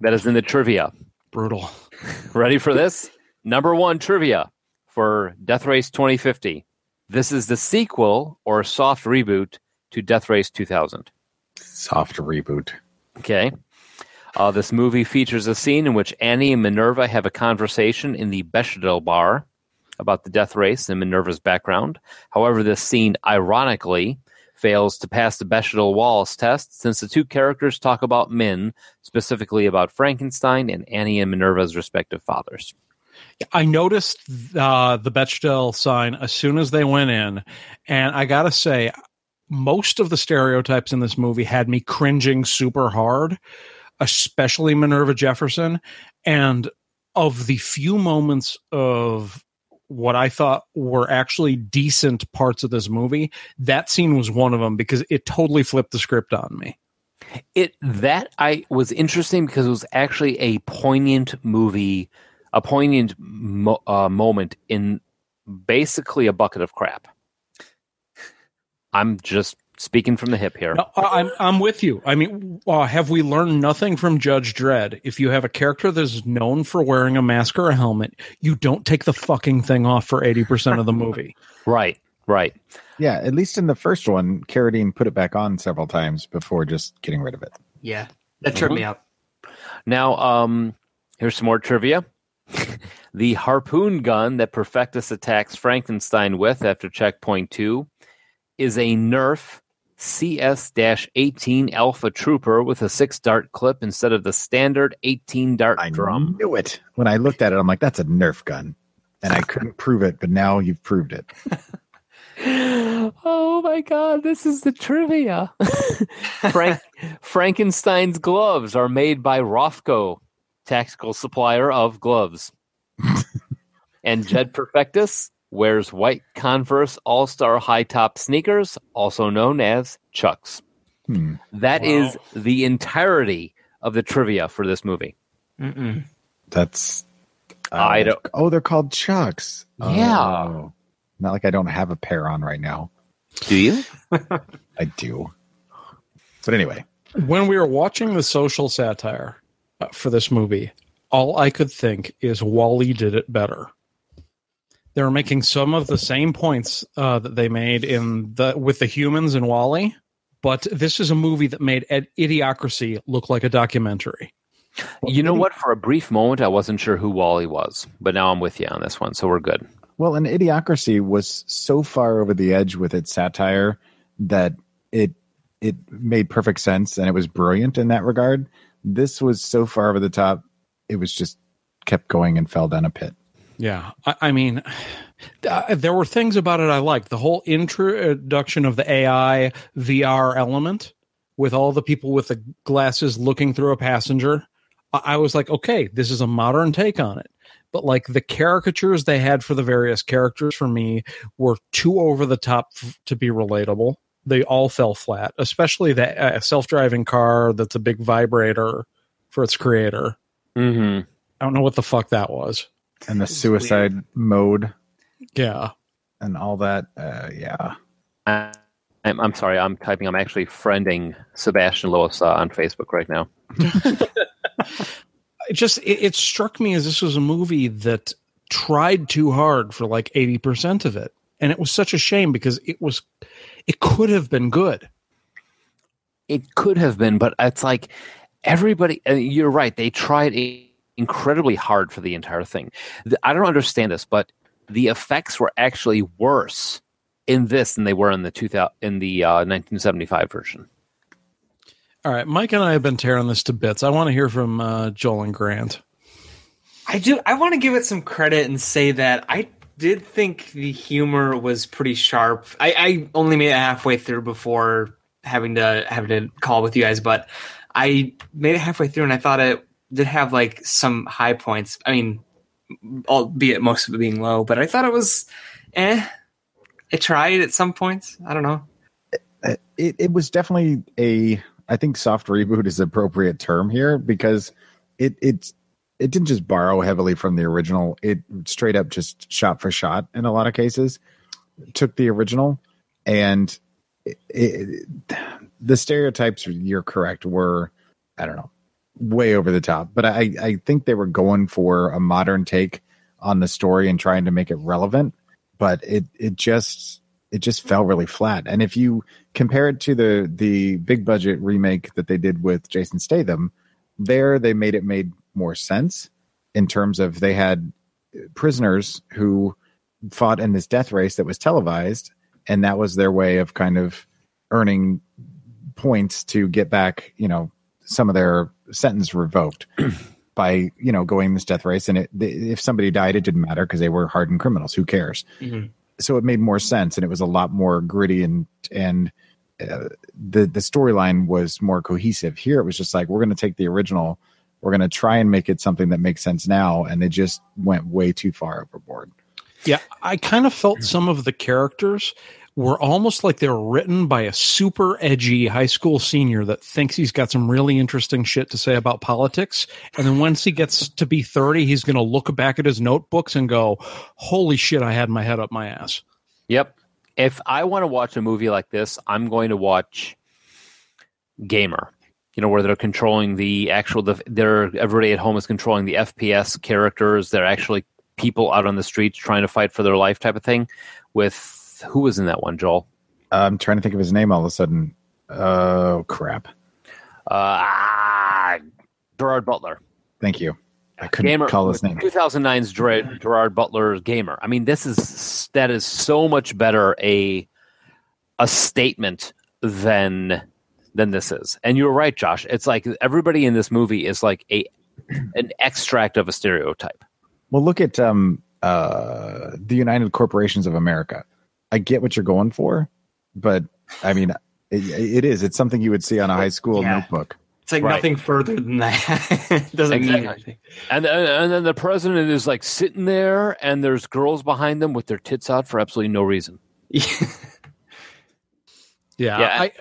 that is in the trivia. Brutal. Ready for this? Number one trivia for Death Race 2050. This is the sequel or soft reboot to Death Race 2000. Soft reboot. Okay. Uh, this movie features a scene in which Annie and Minerva have a conversation in the Bechdel bar about the death race and Minerva's background. However, this scene, ironically, fails to pass the Bechdel Wallace test since the two characters talk about men, specifically about Frankenstein and Annie and Minerva's respective fathers. I noticed uh, the Bechdel sign as soon as they went in, and I gotta say, most of the stereotypes in this movie had me cringing super hard, especially Minerva Jefferson. And of the few moments of what I thought were actually decent parts of this movie, that scene was one of them because it totally flipped the script on me. It that I was interesting because it was actually a poignant movie, a poignant mo- uh, moment in basically a bucket of crap. I'm just speaking from the hip here. No, I- I'm I'm with you. I mean, uh, have we learned nothing from Judge Dredd? If you have a character that's known for wearing a mask or a helmet, you don't take the fucking thing off for eighty percent of the movie. Right, right. Yeah, at least in the first one, Carradine put it back on several times before just getting rid of it. Yeah, that tripped me Mhm. out. Now, um, here's some more trivia. the harpoon gun that Perfectus attacks Frankenstein with after checkpoint two is a Nerf CS 18 Alpha Trooper with a six dart clip instead of the standard 18 dart I drum. I knew it. When I looked at it, I'm like, that's a Nerf gun. And I couldn't prove it, but now you've proved it. oh my god, this is the trivia. Frank Frankenstein's gloves are made by Rothco, tactical supplier of gloves. and Jed Perfectus wears white Converse All Star high top sneakers, also known as Chucks. Hmm. That is the entirety of the trivia for this movie. Mm-mm. That's. uh, I don't- Oh, they're called Chucks. Yeah. Oh. Not like I don't have a pair on right now. Do you? I do. But anyway, When we were watching the social satire uh, for this movie, all I could think is WALL-E did it better. They were making some of the same points uh, that they made in the with the humans in WALL-E, but this is a movie that made Ed- Idiocracy look like a documentary. You know what? For a brief moment, I wasn't sure who WALL-E was, but now I'm with you on this one, so we're good. Well, an idiocracy was so far over the edge with its satire that it it made perfect sense and it was brilliant in that regard. This was so far over the top, it was just kept going and fell down a pit. Yeah, I, I mean, uh, there were things about it I liked. The whole introduction of the AI VR element with all the people with the glasses looking through a passenger, I, I was like, okay, this is a modern take on it. But like the caricatures they had for the various characters for me were too over the top f- to be relatable. They all fell flat, especially that uh, self-driving car that's a big vibrator for its creator. Mm-hmm. I don't know what the fuck that was. And the suicide mode Yeah. and all that. Uh, yeah. I'm, I'm sorry. I'm typing. I'm actually friending Sebastian Lois uh, on Facebook right now. it just it, it struck me as this was a movie that tried too hard for like 80% of it and it was such a shame because it was it could have been good It could have been, but it's like everybody. Uh, you're right. They tried i- incredibly hard for the entire thing. The- I don't understand this, but the effects were actually worse in this than they were in the 2000 in the uh, 1975 version. all right mike and i have been tearing this to bits i want to hear from uh, joel and grant I do. I want to give it some credit and say that I did think the humor was pretty sharp. I, I only made it halfway through before having to having to call with you guys, but I made it halfway through and I thought it did have like some high points. I mean, albeit most of it being low, but I thought it was, eh. It tried at some points. I don't know. Uh, it, it was definitely a i think soft reboot is the appropriate term here because it it it didn't just borrow heavily from the original it straight up just shot for shot in a lot of cases took the original and it, it, the stereotypes you're correct were i don't know way over the top but i i think they were going for a modern take on the story and trying to make it relevant but it it just it just fell really flat. And if you compare it to the the big budget remake that they did with Jason Statham, there they made it made more sense in terms of they had prisoners who fought in this death race that was televised, and that was their way of kind of earning points to get back, you know, some of their sentence revoked by you know going this death race. And it, if somebody died, it didn't matter because they were hardened criminals. Who cares? so it made more sense and it was a lot more gritty and and uh, the the storyline was more cohesive here it was just like we're going to take the original we're going to try and make it something that makes sense now and they just went way too far overboard Yeah, I kind of felt some of the characters were almost like they were written by a super edgy high school senior that thinks he's got some really interesting shit to say about politics. And then once he gets to be 30, he's going to look back at his notebooks and go, Holy shit, I had my head up my ass. Yep. If I want to watch a movie like this, I'm going to watch Gamer. You know, where they're controlling the actual, the, they're everybody at home is controlling the FPS characters. They're actually people out on the streets trying to fight for their life, type of thing. With who was in that one, Joel? i'm trying to think of his name all of a sudden oh crap Uh, Gerard Butler. thank you i couldn't Gamer. call his name 2009's Gerard, Gerard Butler Gamer. I mean, this is that is so much better a a statement than than this is. And you're right, Josh. It's like everybody in this movie is like a an extract of a stereotype. well look at um uh the united corporations of america i get what you're going for but i mean it, it is it's something you would see on a high school Yeah. notebook It's like Right. nothing further than that. it doesn't mean Exactly. anything. And and then the president is like sitting there, and there's girls behind them with their tits out for absolutely no reason. Yeah, Yeah. I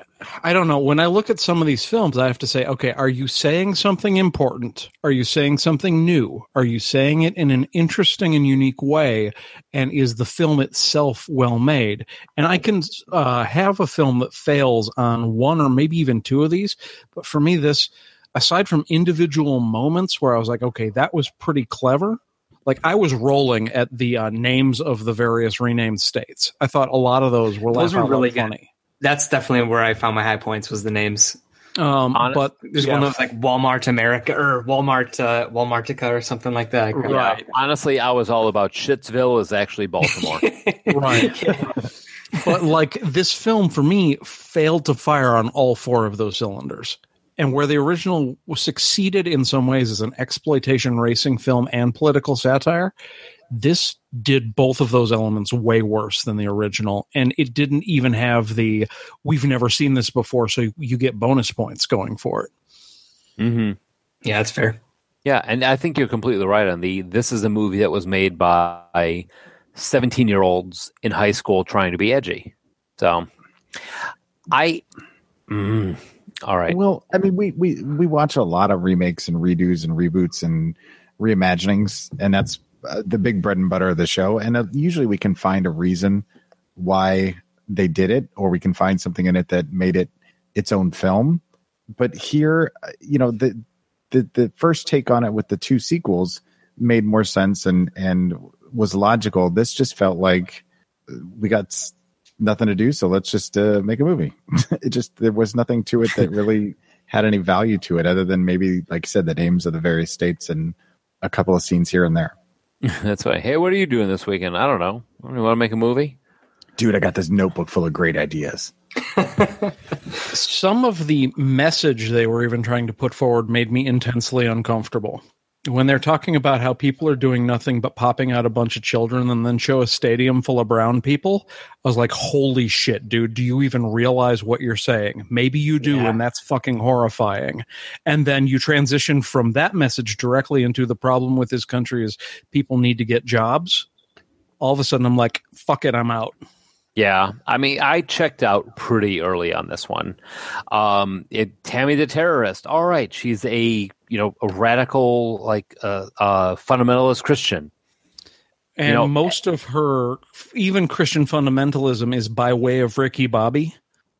I don't know. When I look at some of these films, I have to say, okay, are you saying something important? Are you saying something new? Are you saying it in an interesting and unique way? And is the film itself well made? And I can uh, have a film that fails on one or maybe even two of these, but for me, this, aside from individual moments where I was like, okay, that was pretty clever. Like I was rolling at the uh, names of the various renamed states. I thought a lot of those were Those were really funny. That's definitely where I found my high points was the names. Um, Honest- but There's yeah, one of like Walmart America or Walmart uh, Walmartica or something like that. Right. couldn't- Yeah. Honestly, I was all about Shitsville is actually Baltimore. right. but like this film for me failed to fire on all four of those cylinders. And where the original was succeeded in some ways as an exploitation racing film and political satire, This did both of those elements way worse than the original, and it didn't even have the "we've never seen this before," so you get bonus points going for it. Mm-hmm. Yeah, that's fair. Yeah, and I think you're completely right on the. This is a movie that was made by 17 year olds in high school trying to be edgy. So, I. Mm, all right. Well, I mean, we we we watch a lot of remakes and redos and reboots and reimaginings, and that's uh, the big bread and butter of the show. And uh, usually, we can find a reason why they did it, or we can find something in it that made it its own film. But here, uh, you know, the the the first take on it with the two sequels made more sense and and was logical. This just felt like we got nothing to do, so let's just uh, make a movie. it just there was nothing to it that really had any value to it, other than maybe, like you said, the names of the various states and a couple of scenes here and there. That's why. Hey, what are you doing this weekend? I don't know. You want to make a movie? Dude, I got this notebook full of great ideas. Some of the message they were even trying to put forward made me intensely uncomfortable. When they're talking about how people are doing nothing but popping out a bunch of children and then show a stadium full of brown people, I was like, holy shit, dude, do you even realize what you're saying? Maybe you do, Yeah. and that's fucking horrifying. And then you transition from that message directly into the problem with this country is people need to get jobs. All of a sudden, I'm like, fuck it, I'm out. Yeah, I mean, I checked out pretty early on this one. Um, it, Tammy the terrorist. All right, she's a you know a radical like uh, uh, fundamentalist Christian. And know- most of her, even Christian fundamentalism, is by way of Ricky Bobby.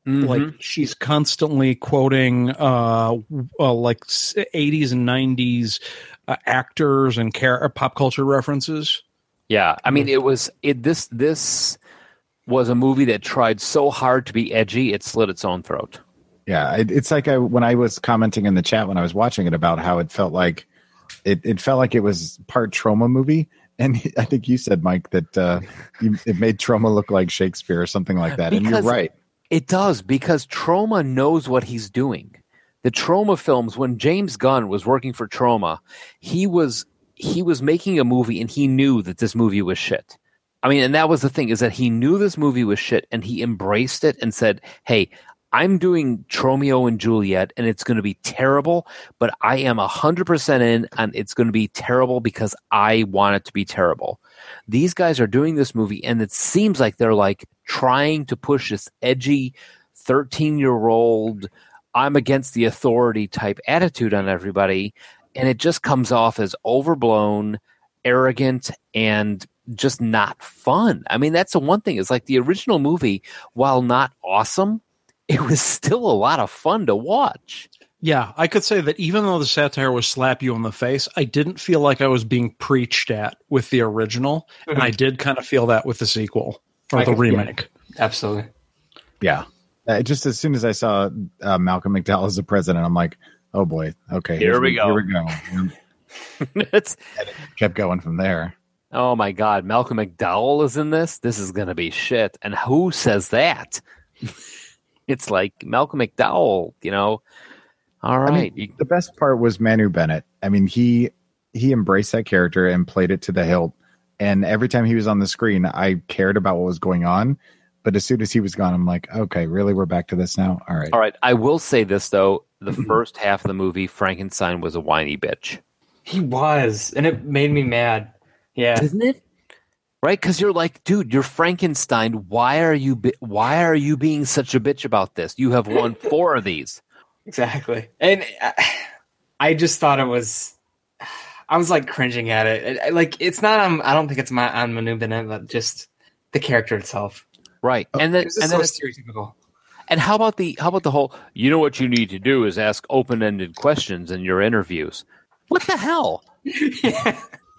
Mm-hmm. Like she's constantly quoting, uh, uh like '80s and '90s uh, actors and car- uh, pop culture references. Yeah, I mean, it was it. This this was a movie that tried so hard to be edgy, it slit its own throat. Yeah, it, it's like I, when I was commenting in the chat when I was watching it about how it felt like it, it felt like it was part Troma movie. And I think you said, Mike, that uh, you, it made Troma look like Shakespeare or something like that. and you're right. It does because Troma knows what he's doing. The Troma films, when James Gunn was working for Troma, he was he was making a movie and he knew that this movie was shit. I mean, and that was the thing is that he knew this movie was shit and he embraced it and said, "Hey, I'm doing Tromeo and Juliet and it's going to be terrible, but I am 100% in and it's going to be terrible because I want it to be terrible." These guys are doing this movie and it seems like they're like trying to push this edgy 13-year-old I'm against the authority type attitude on everybody and it just comes off as overblown, arrogant and just not fun. I mean, that's the one thing. Is like the original movie, while not awesome, it was still a lot of fun to watch. Yeah, I could say that even though the satire was slap you in the face, I didn't feel like I was being preached at with the original, and I did kind of feel that with the sequel or I the could- yeah. remake. Absolutely. Yeah. Uh, just as soon as I saw uh, Malcolm McDowell as the president, I'm like, oh boy, okay. Here we go. Here we go. it's Kept going from there. Oh my god, Malcolm McDowell is in this. This is gonna be shit. And who says that? it's like Malcolm McDowell. You know. All right. I mean, the best part was Manu Bennett. I mean, he he embraced that character and played it to the hilt. And every time he was on the screen, I cared about what was going on. But as soon as he was gone, I'm like, okay, really, we're back to this now. All right. All right. I will say this though: the first half of the movie, Frankenstein was a whiny bitch. He was, and it made me mad. Yeah. Isn't it? Right? Because you're like, dude, you're Frankenstein. Why are you? Bi- why are you being such a bitch about this? You have won four of these. Exactly. And I, I just thought it was. I was like cringing at it. Like it's not. On, I don't think it's my on Manu Bennett, but just the character itself. Right. Oh, and then, and so then, it's- stereotypical. and how about the how about the whole? You know what you need to do is ask open ended questions in your interviews. What the hell?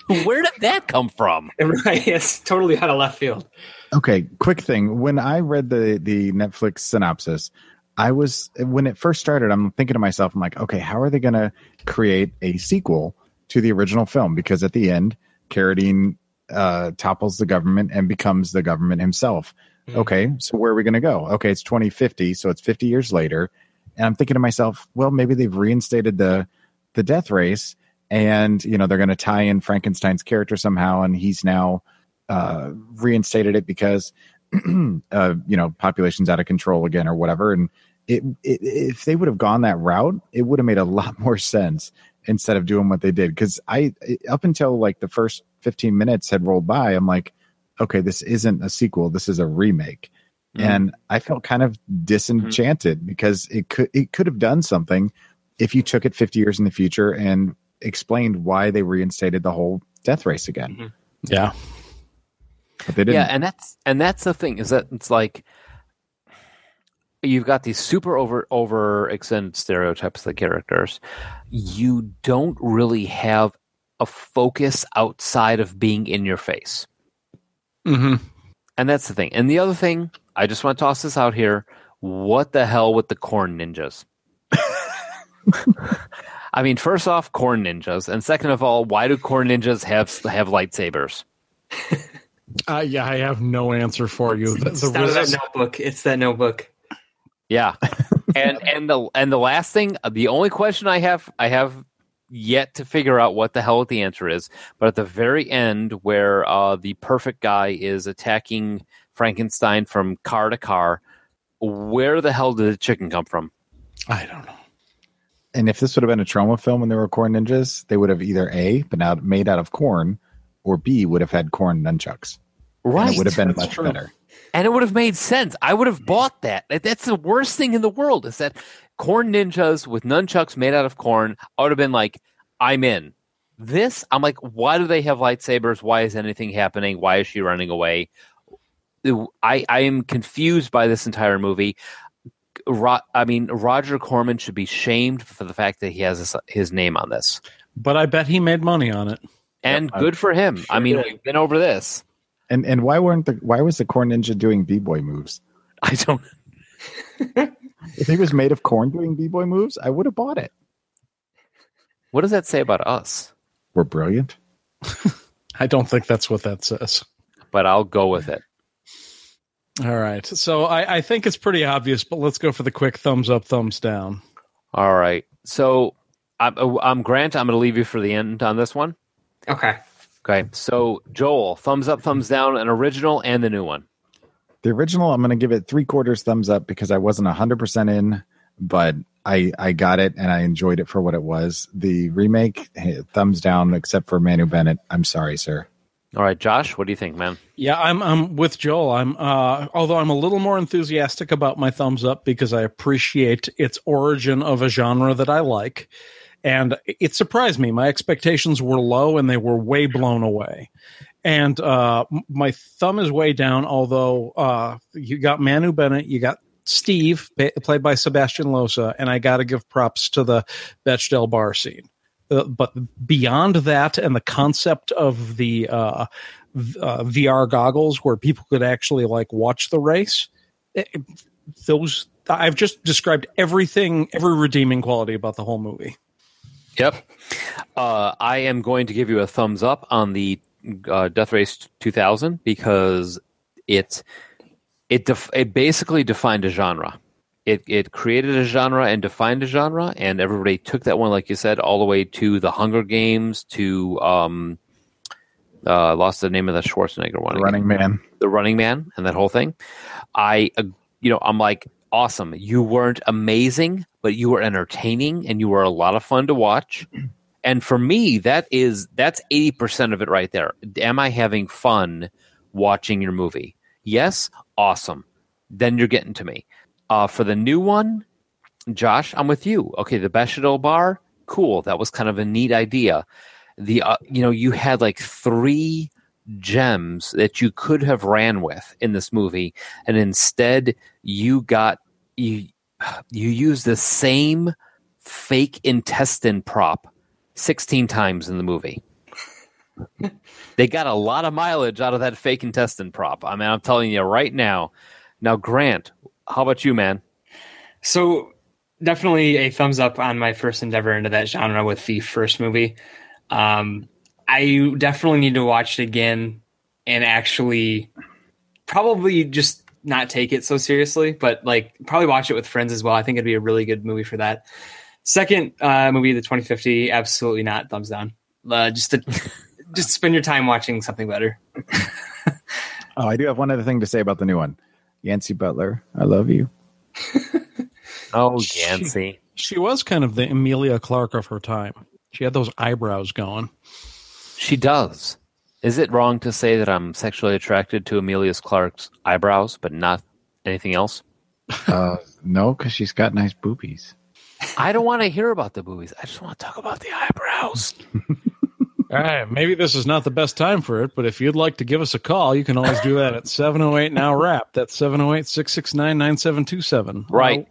Where did that come from? right. It's totally out of left field. Okay, quick thing. When I read the the Netflix synopsis, I was when it first started, I'm thinking to myself, I'm like, okay, how are they going to create a sequel to the original film? Because at the end, Carradine uh, topples the government and becomes the government himself. Okay, so where are we going to go? Okay, it's 2050, so it's 50 years later, and I'm thinking to myself, well, maybe they've reinstated the the death race, and you know they're going to tie in Frankenstein's character somehow, and he's now uh, reinstated it because uh, you know population's out of control again or whatever. And it, it if they would have gone that route, it would have made a lot more sense instead of doing what they did. Because I up until like the first fifteen minutes had rolled by, I'm like, okay, this isn't a sequel. This is a remake. Mm-hmm. And I felt kind of disenchanted because it could it could have done something if you took it 50 years in the future and explained why they reinstated the whole death race again. Yeah. But they didn't. Yeah, and that's and that's the thing is that it's like you've got these super over over extended stereotypes of the characters. You don't really have a focus outside of being in your face. Mm-hmm. And that's the thing. And the other thing, I just want to toss this out here. What the hell with the corn ninjas? I mean, first off, corn ninjas, and second of all, why do corn ninjas have have lightsabers? Uh, yeah, I have no answer for you. The, It's the out that notebook. It's that notebook. Yeah, and and the and the last thing, the only question I have, I have yet to figure out what the hell the answer is. But at the very end, where uh, the perfect guy is attacking Frankenstein from car to car, where the hell did the chicken come from? I don't know. And if this would have been a Troma film when they were corn ninjas, they would have either A, been out made out of corn, or B, would have had corn nunchucks. And Right, it would have been That's much true. better. and it would have made sense. I would have bought that. That- That's the worst thing in the world. Is that corn ninjas with nunchucks made out of corn? I would have been like, I'm in. This, I'm like, why do they have lightsabers? Why is anything happening? Why is she running away? I I am confused by this entire movie. Ro- I mean, Roger Corman should be shamed for the fact that he has his, his name on this, But I bet he made money on it. and good for him. I mean, we've been over this. And and why weren't the why was the corn ninja doing b boy moves? I don't. If he was made of corn doing b boy moves, I would have bought it. What does that say about us? We're brilliant. I don't think that's what that says. But I'll go with it. All right. So I, I think it's pretty obvious, but let's go for the quick thumbs up, thumbs down. All right. So I'm, I'm Grant. I'm going to leave you for the end on this one. Okay. Okay. So Joel, thumbs up, thumbs down, an original and the new one. The original, I'm going to give it three quarters thumbs up because I wasn't 100% in, but I, I got it and I enjoyed it for what it was. The remake, eh, thumbs down, except for Manu Bennett. I'm sorry, sir. All right, Josh, what do you think, man? Yeah, I'm I'm with Joel. I'm uh although I'm a little more enthusiastic about my thumbs up because I appreciate its origin of a genre that I like. And it surprised me. My expectations were low and they were way blown away. And uh my thumb is way down although uh you got Manu Bennett, you got Steve played by Sebastian Losa and I got to give props to the Bechdel bar scene. Uh, but beyond that and the concept of the uh, uh, VR goggles where people could actually like watch the race, it- those I've just described everything, every redeeming quality about the whole movie. Yep. Uh, I am going to give you a thumbs up on the uh, Death Race 2000 because it it def- it basically defined a genre. It it created a genre and defined a genre, and everybody took that one, like you said, all the way to the Hunger Games to um, uh, lost the name of the Schwarzenegger one. Running Man. the Running Man, and that whole thing. I, uh, you know, I'm like, awesome. You weren't amazing, but you were entertaining, and you were a lot of fun to watch. And for me, that is that's eighty percent of it right there. Am I having fun watching your movie? Yes, awesome. Then you're getting to me. Uh, for the new one, Josh, I'm with you. Okay, the Bechdel bar, cool. That was kind of a neat idea. The uh, you know you had like three gems that you could have ran with in this movie, and instead you got you you used the same fake intestine prop 16 times in the movie. they got a lot of mileage out of that fake intestine prop. I mean, I'm telling you right now. Now, Grant, how about you, man? So definitely a thumbs up on my first endeavor into that genre with the first movie. Um, I definitely need to watch it again and actually probably just not take it so seriously, but like probably watch it with friends as well. I think it'd be a really good movie for that. Second uh, movie, the 2050, absolutely not. Thumbs down. Uh, just to just spend your time watching something better. Oh, I do have one other thing to say about the new one. Yancy Butler, I love you. Oh, Yancy. She was kind of the Emilia Clarke of her time. She had those eyebrows going. She does. Is it wrong to say that I'm sexually attracted to Emilia Clarke's eyebrows, but not anything else? Uh, no, because she's got nice boobies. I don't want to hear about the boobies. I just want to talk about the eyebrows. All right, maybe this is not the best time for it, but if you'd like to give us a call, you can always do that at 708 Now Rap. That's 708 669 9727. Right.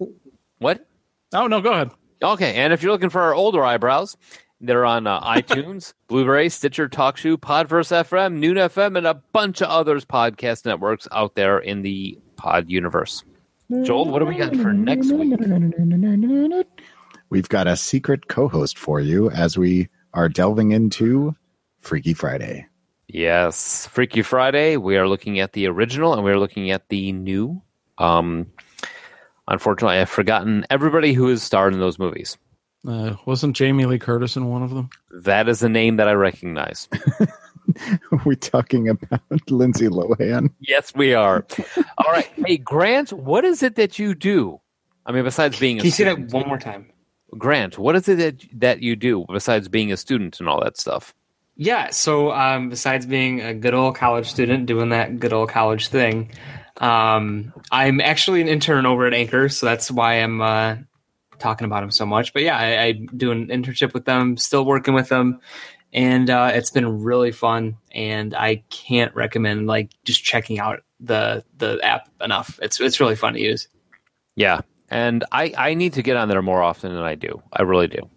What? Oh, no, go ahead. Okay, and if you're looking for our older eyebrows, they're on uh, iTunes, Blubrry, Stitcher, TalkShoe, Podverse FM, Noon FM, and a bunch of others podcast networks out there in the pod universe. Joel, what do we got for next week? We've got a secret co host for you as we are delving into Freaky Friday. Yes, Freaky Friday. We are looking at the original and we're looking at the new. Um, unfortunately, I've forgotten everybody who has starred in those movies. Uh, wasn't Jamie Lee Curtis in one of them? That is a name that I recognize. Are we talking about Lindsay Lohan? yes, we are. All right. Hey, Grant, what is it that you do? I mean, besides being a Can you say that one more time? Grant, what is it that, that you do besides being a student and all that stuff? Yeah. So um, besides being a good old college student doing that good old college thing, um, I'm actually an intern over at Anchor, so that's why I'm uh, talking about them so much. But yeah, I, I do an internship with them, still working with them, and uh, it's been really fun. And I can't recommend like just checking out the the app enough. It's it's really fun to use. Yeah, and I I need to get on there more often than I do. I really do.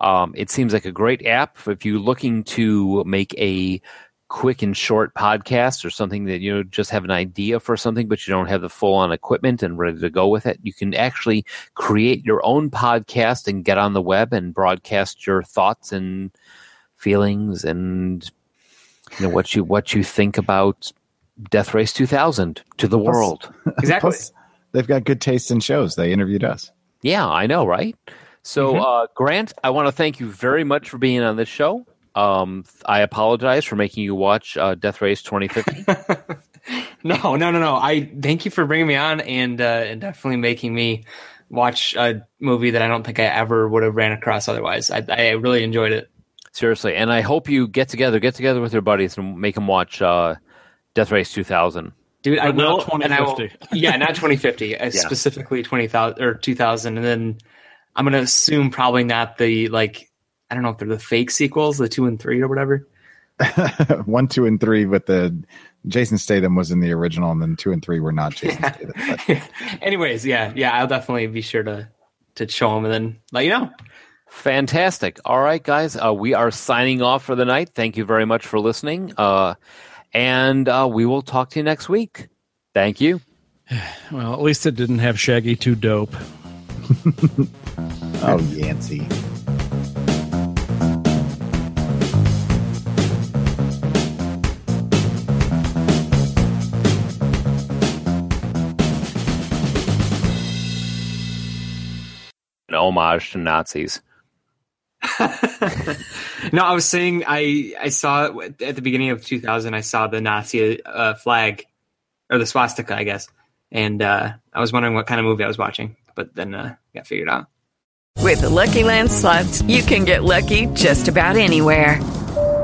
Um, it seems like a great app if you're looking to make a quick and short podcast or something that you know just have an idea for something but you don't have the full on equipment and ready to go with it you can actually create your own podcast and get on the web and broadcast your thoughts and feelings and you know what you what you think about death race 2000 to the Plus- world Exactly. Plus, they've got good taste in shows. They interviewed us. Yeah, I know, right? So, uh, Grant, I want to thank you very much for being on this show. Um, I apologize for making you watch uh, Death Race 2050. No, no, no, no. I thank you for bringing me on and uh, and definitely making me watch a movie that I don't think I ever would have ran across otherwise. I, I really enjoyed it. Seriously, and I hope you get together, get together with your buddies, and make them watch uh, Death Race 2000. Dude, I But not will. and I will yeah, not 2050, uh, specifically 20,000 or 2000. And then I'm going to assume probably not the, like, I don't know if they're the fake sequels, the two and three or whatever. One, two, and three but the Jason Statham was in the original, and then two and three were not Jason Statham. But Anyways, yeah, yeah, I'll definitely be sure to to show them and then let you know. Fantastic. All right, guys, uh, we are signing off for the night. Thank you very much for listening. Uh, and uh, we will talk to you next week. Thank you. Well, at least it didn't have Shaggy 2 Dope. oh, Yancy. An homage to Nazis. No, I was saying I I saw at the beginning of 2000. I saw the Nazi uh, flag or the swastika, I guess, and uh, I was wondering what kind of movie I was watching, but then uh, got figured out. With the Lucky Land slots, you can get lucky just about anywhere.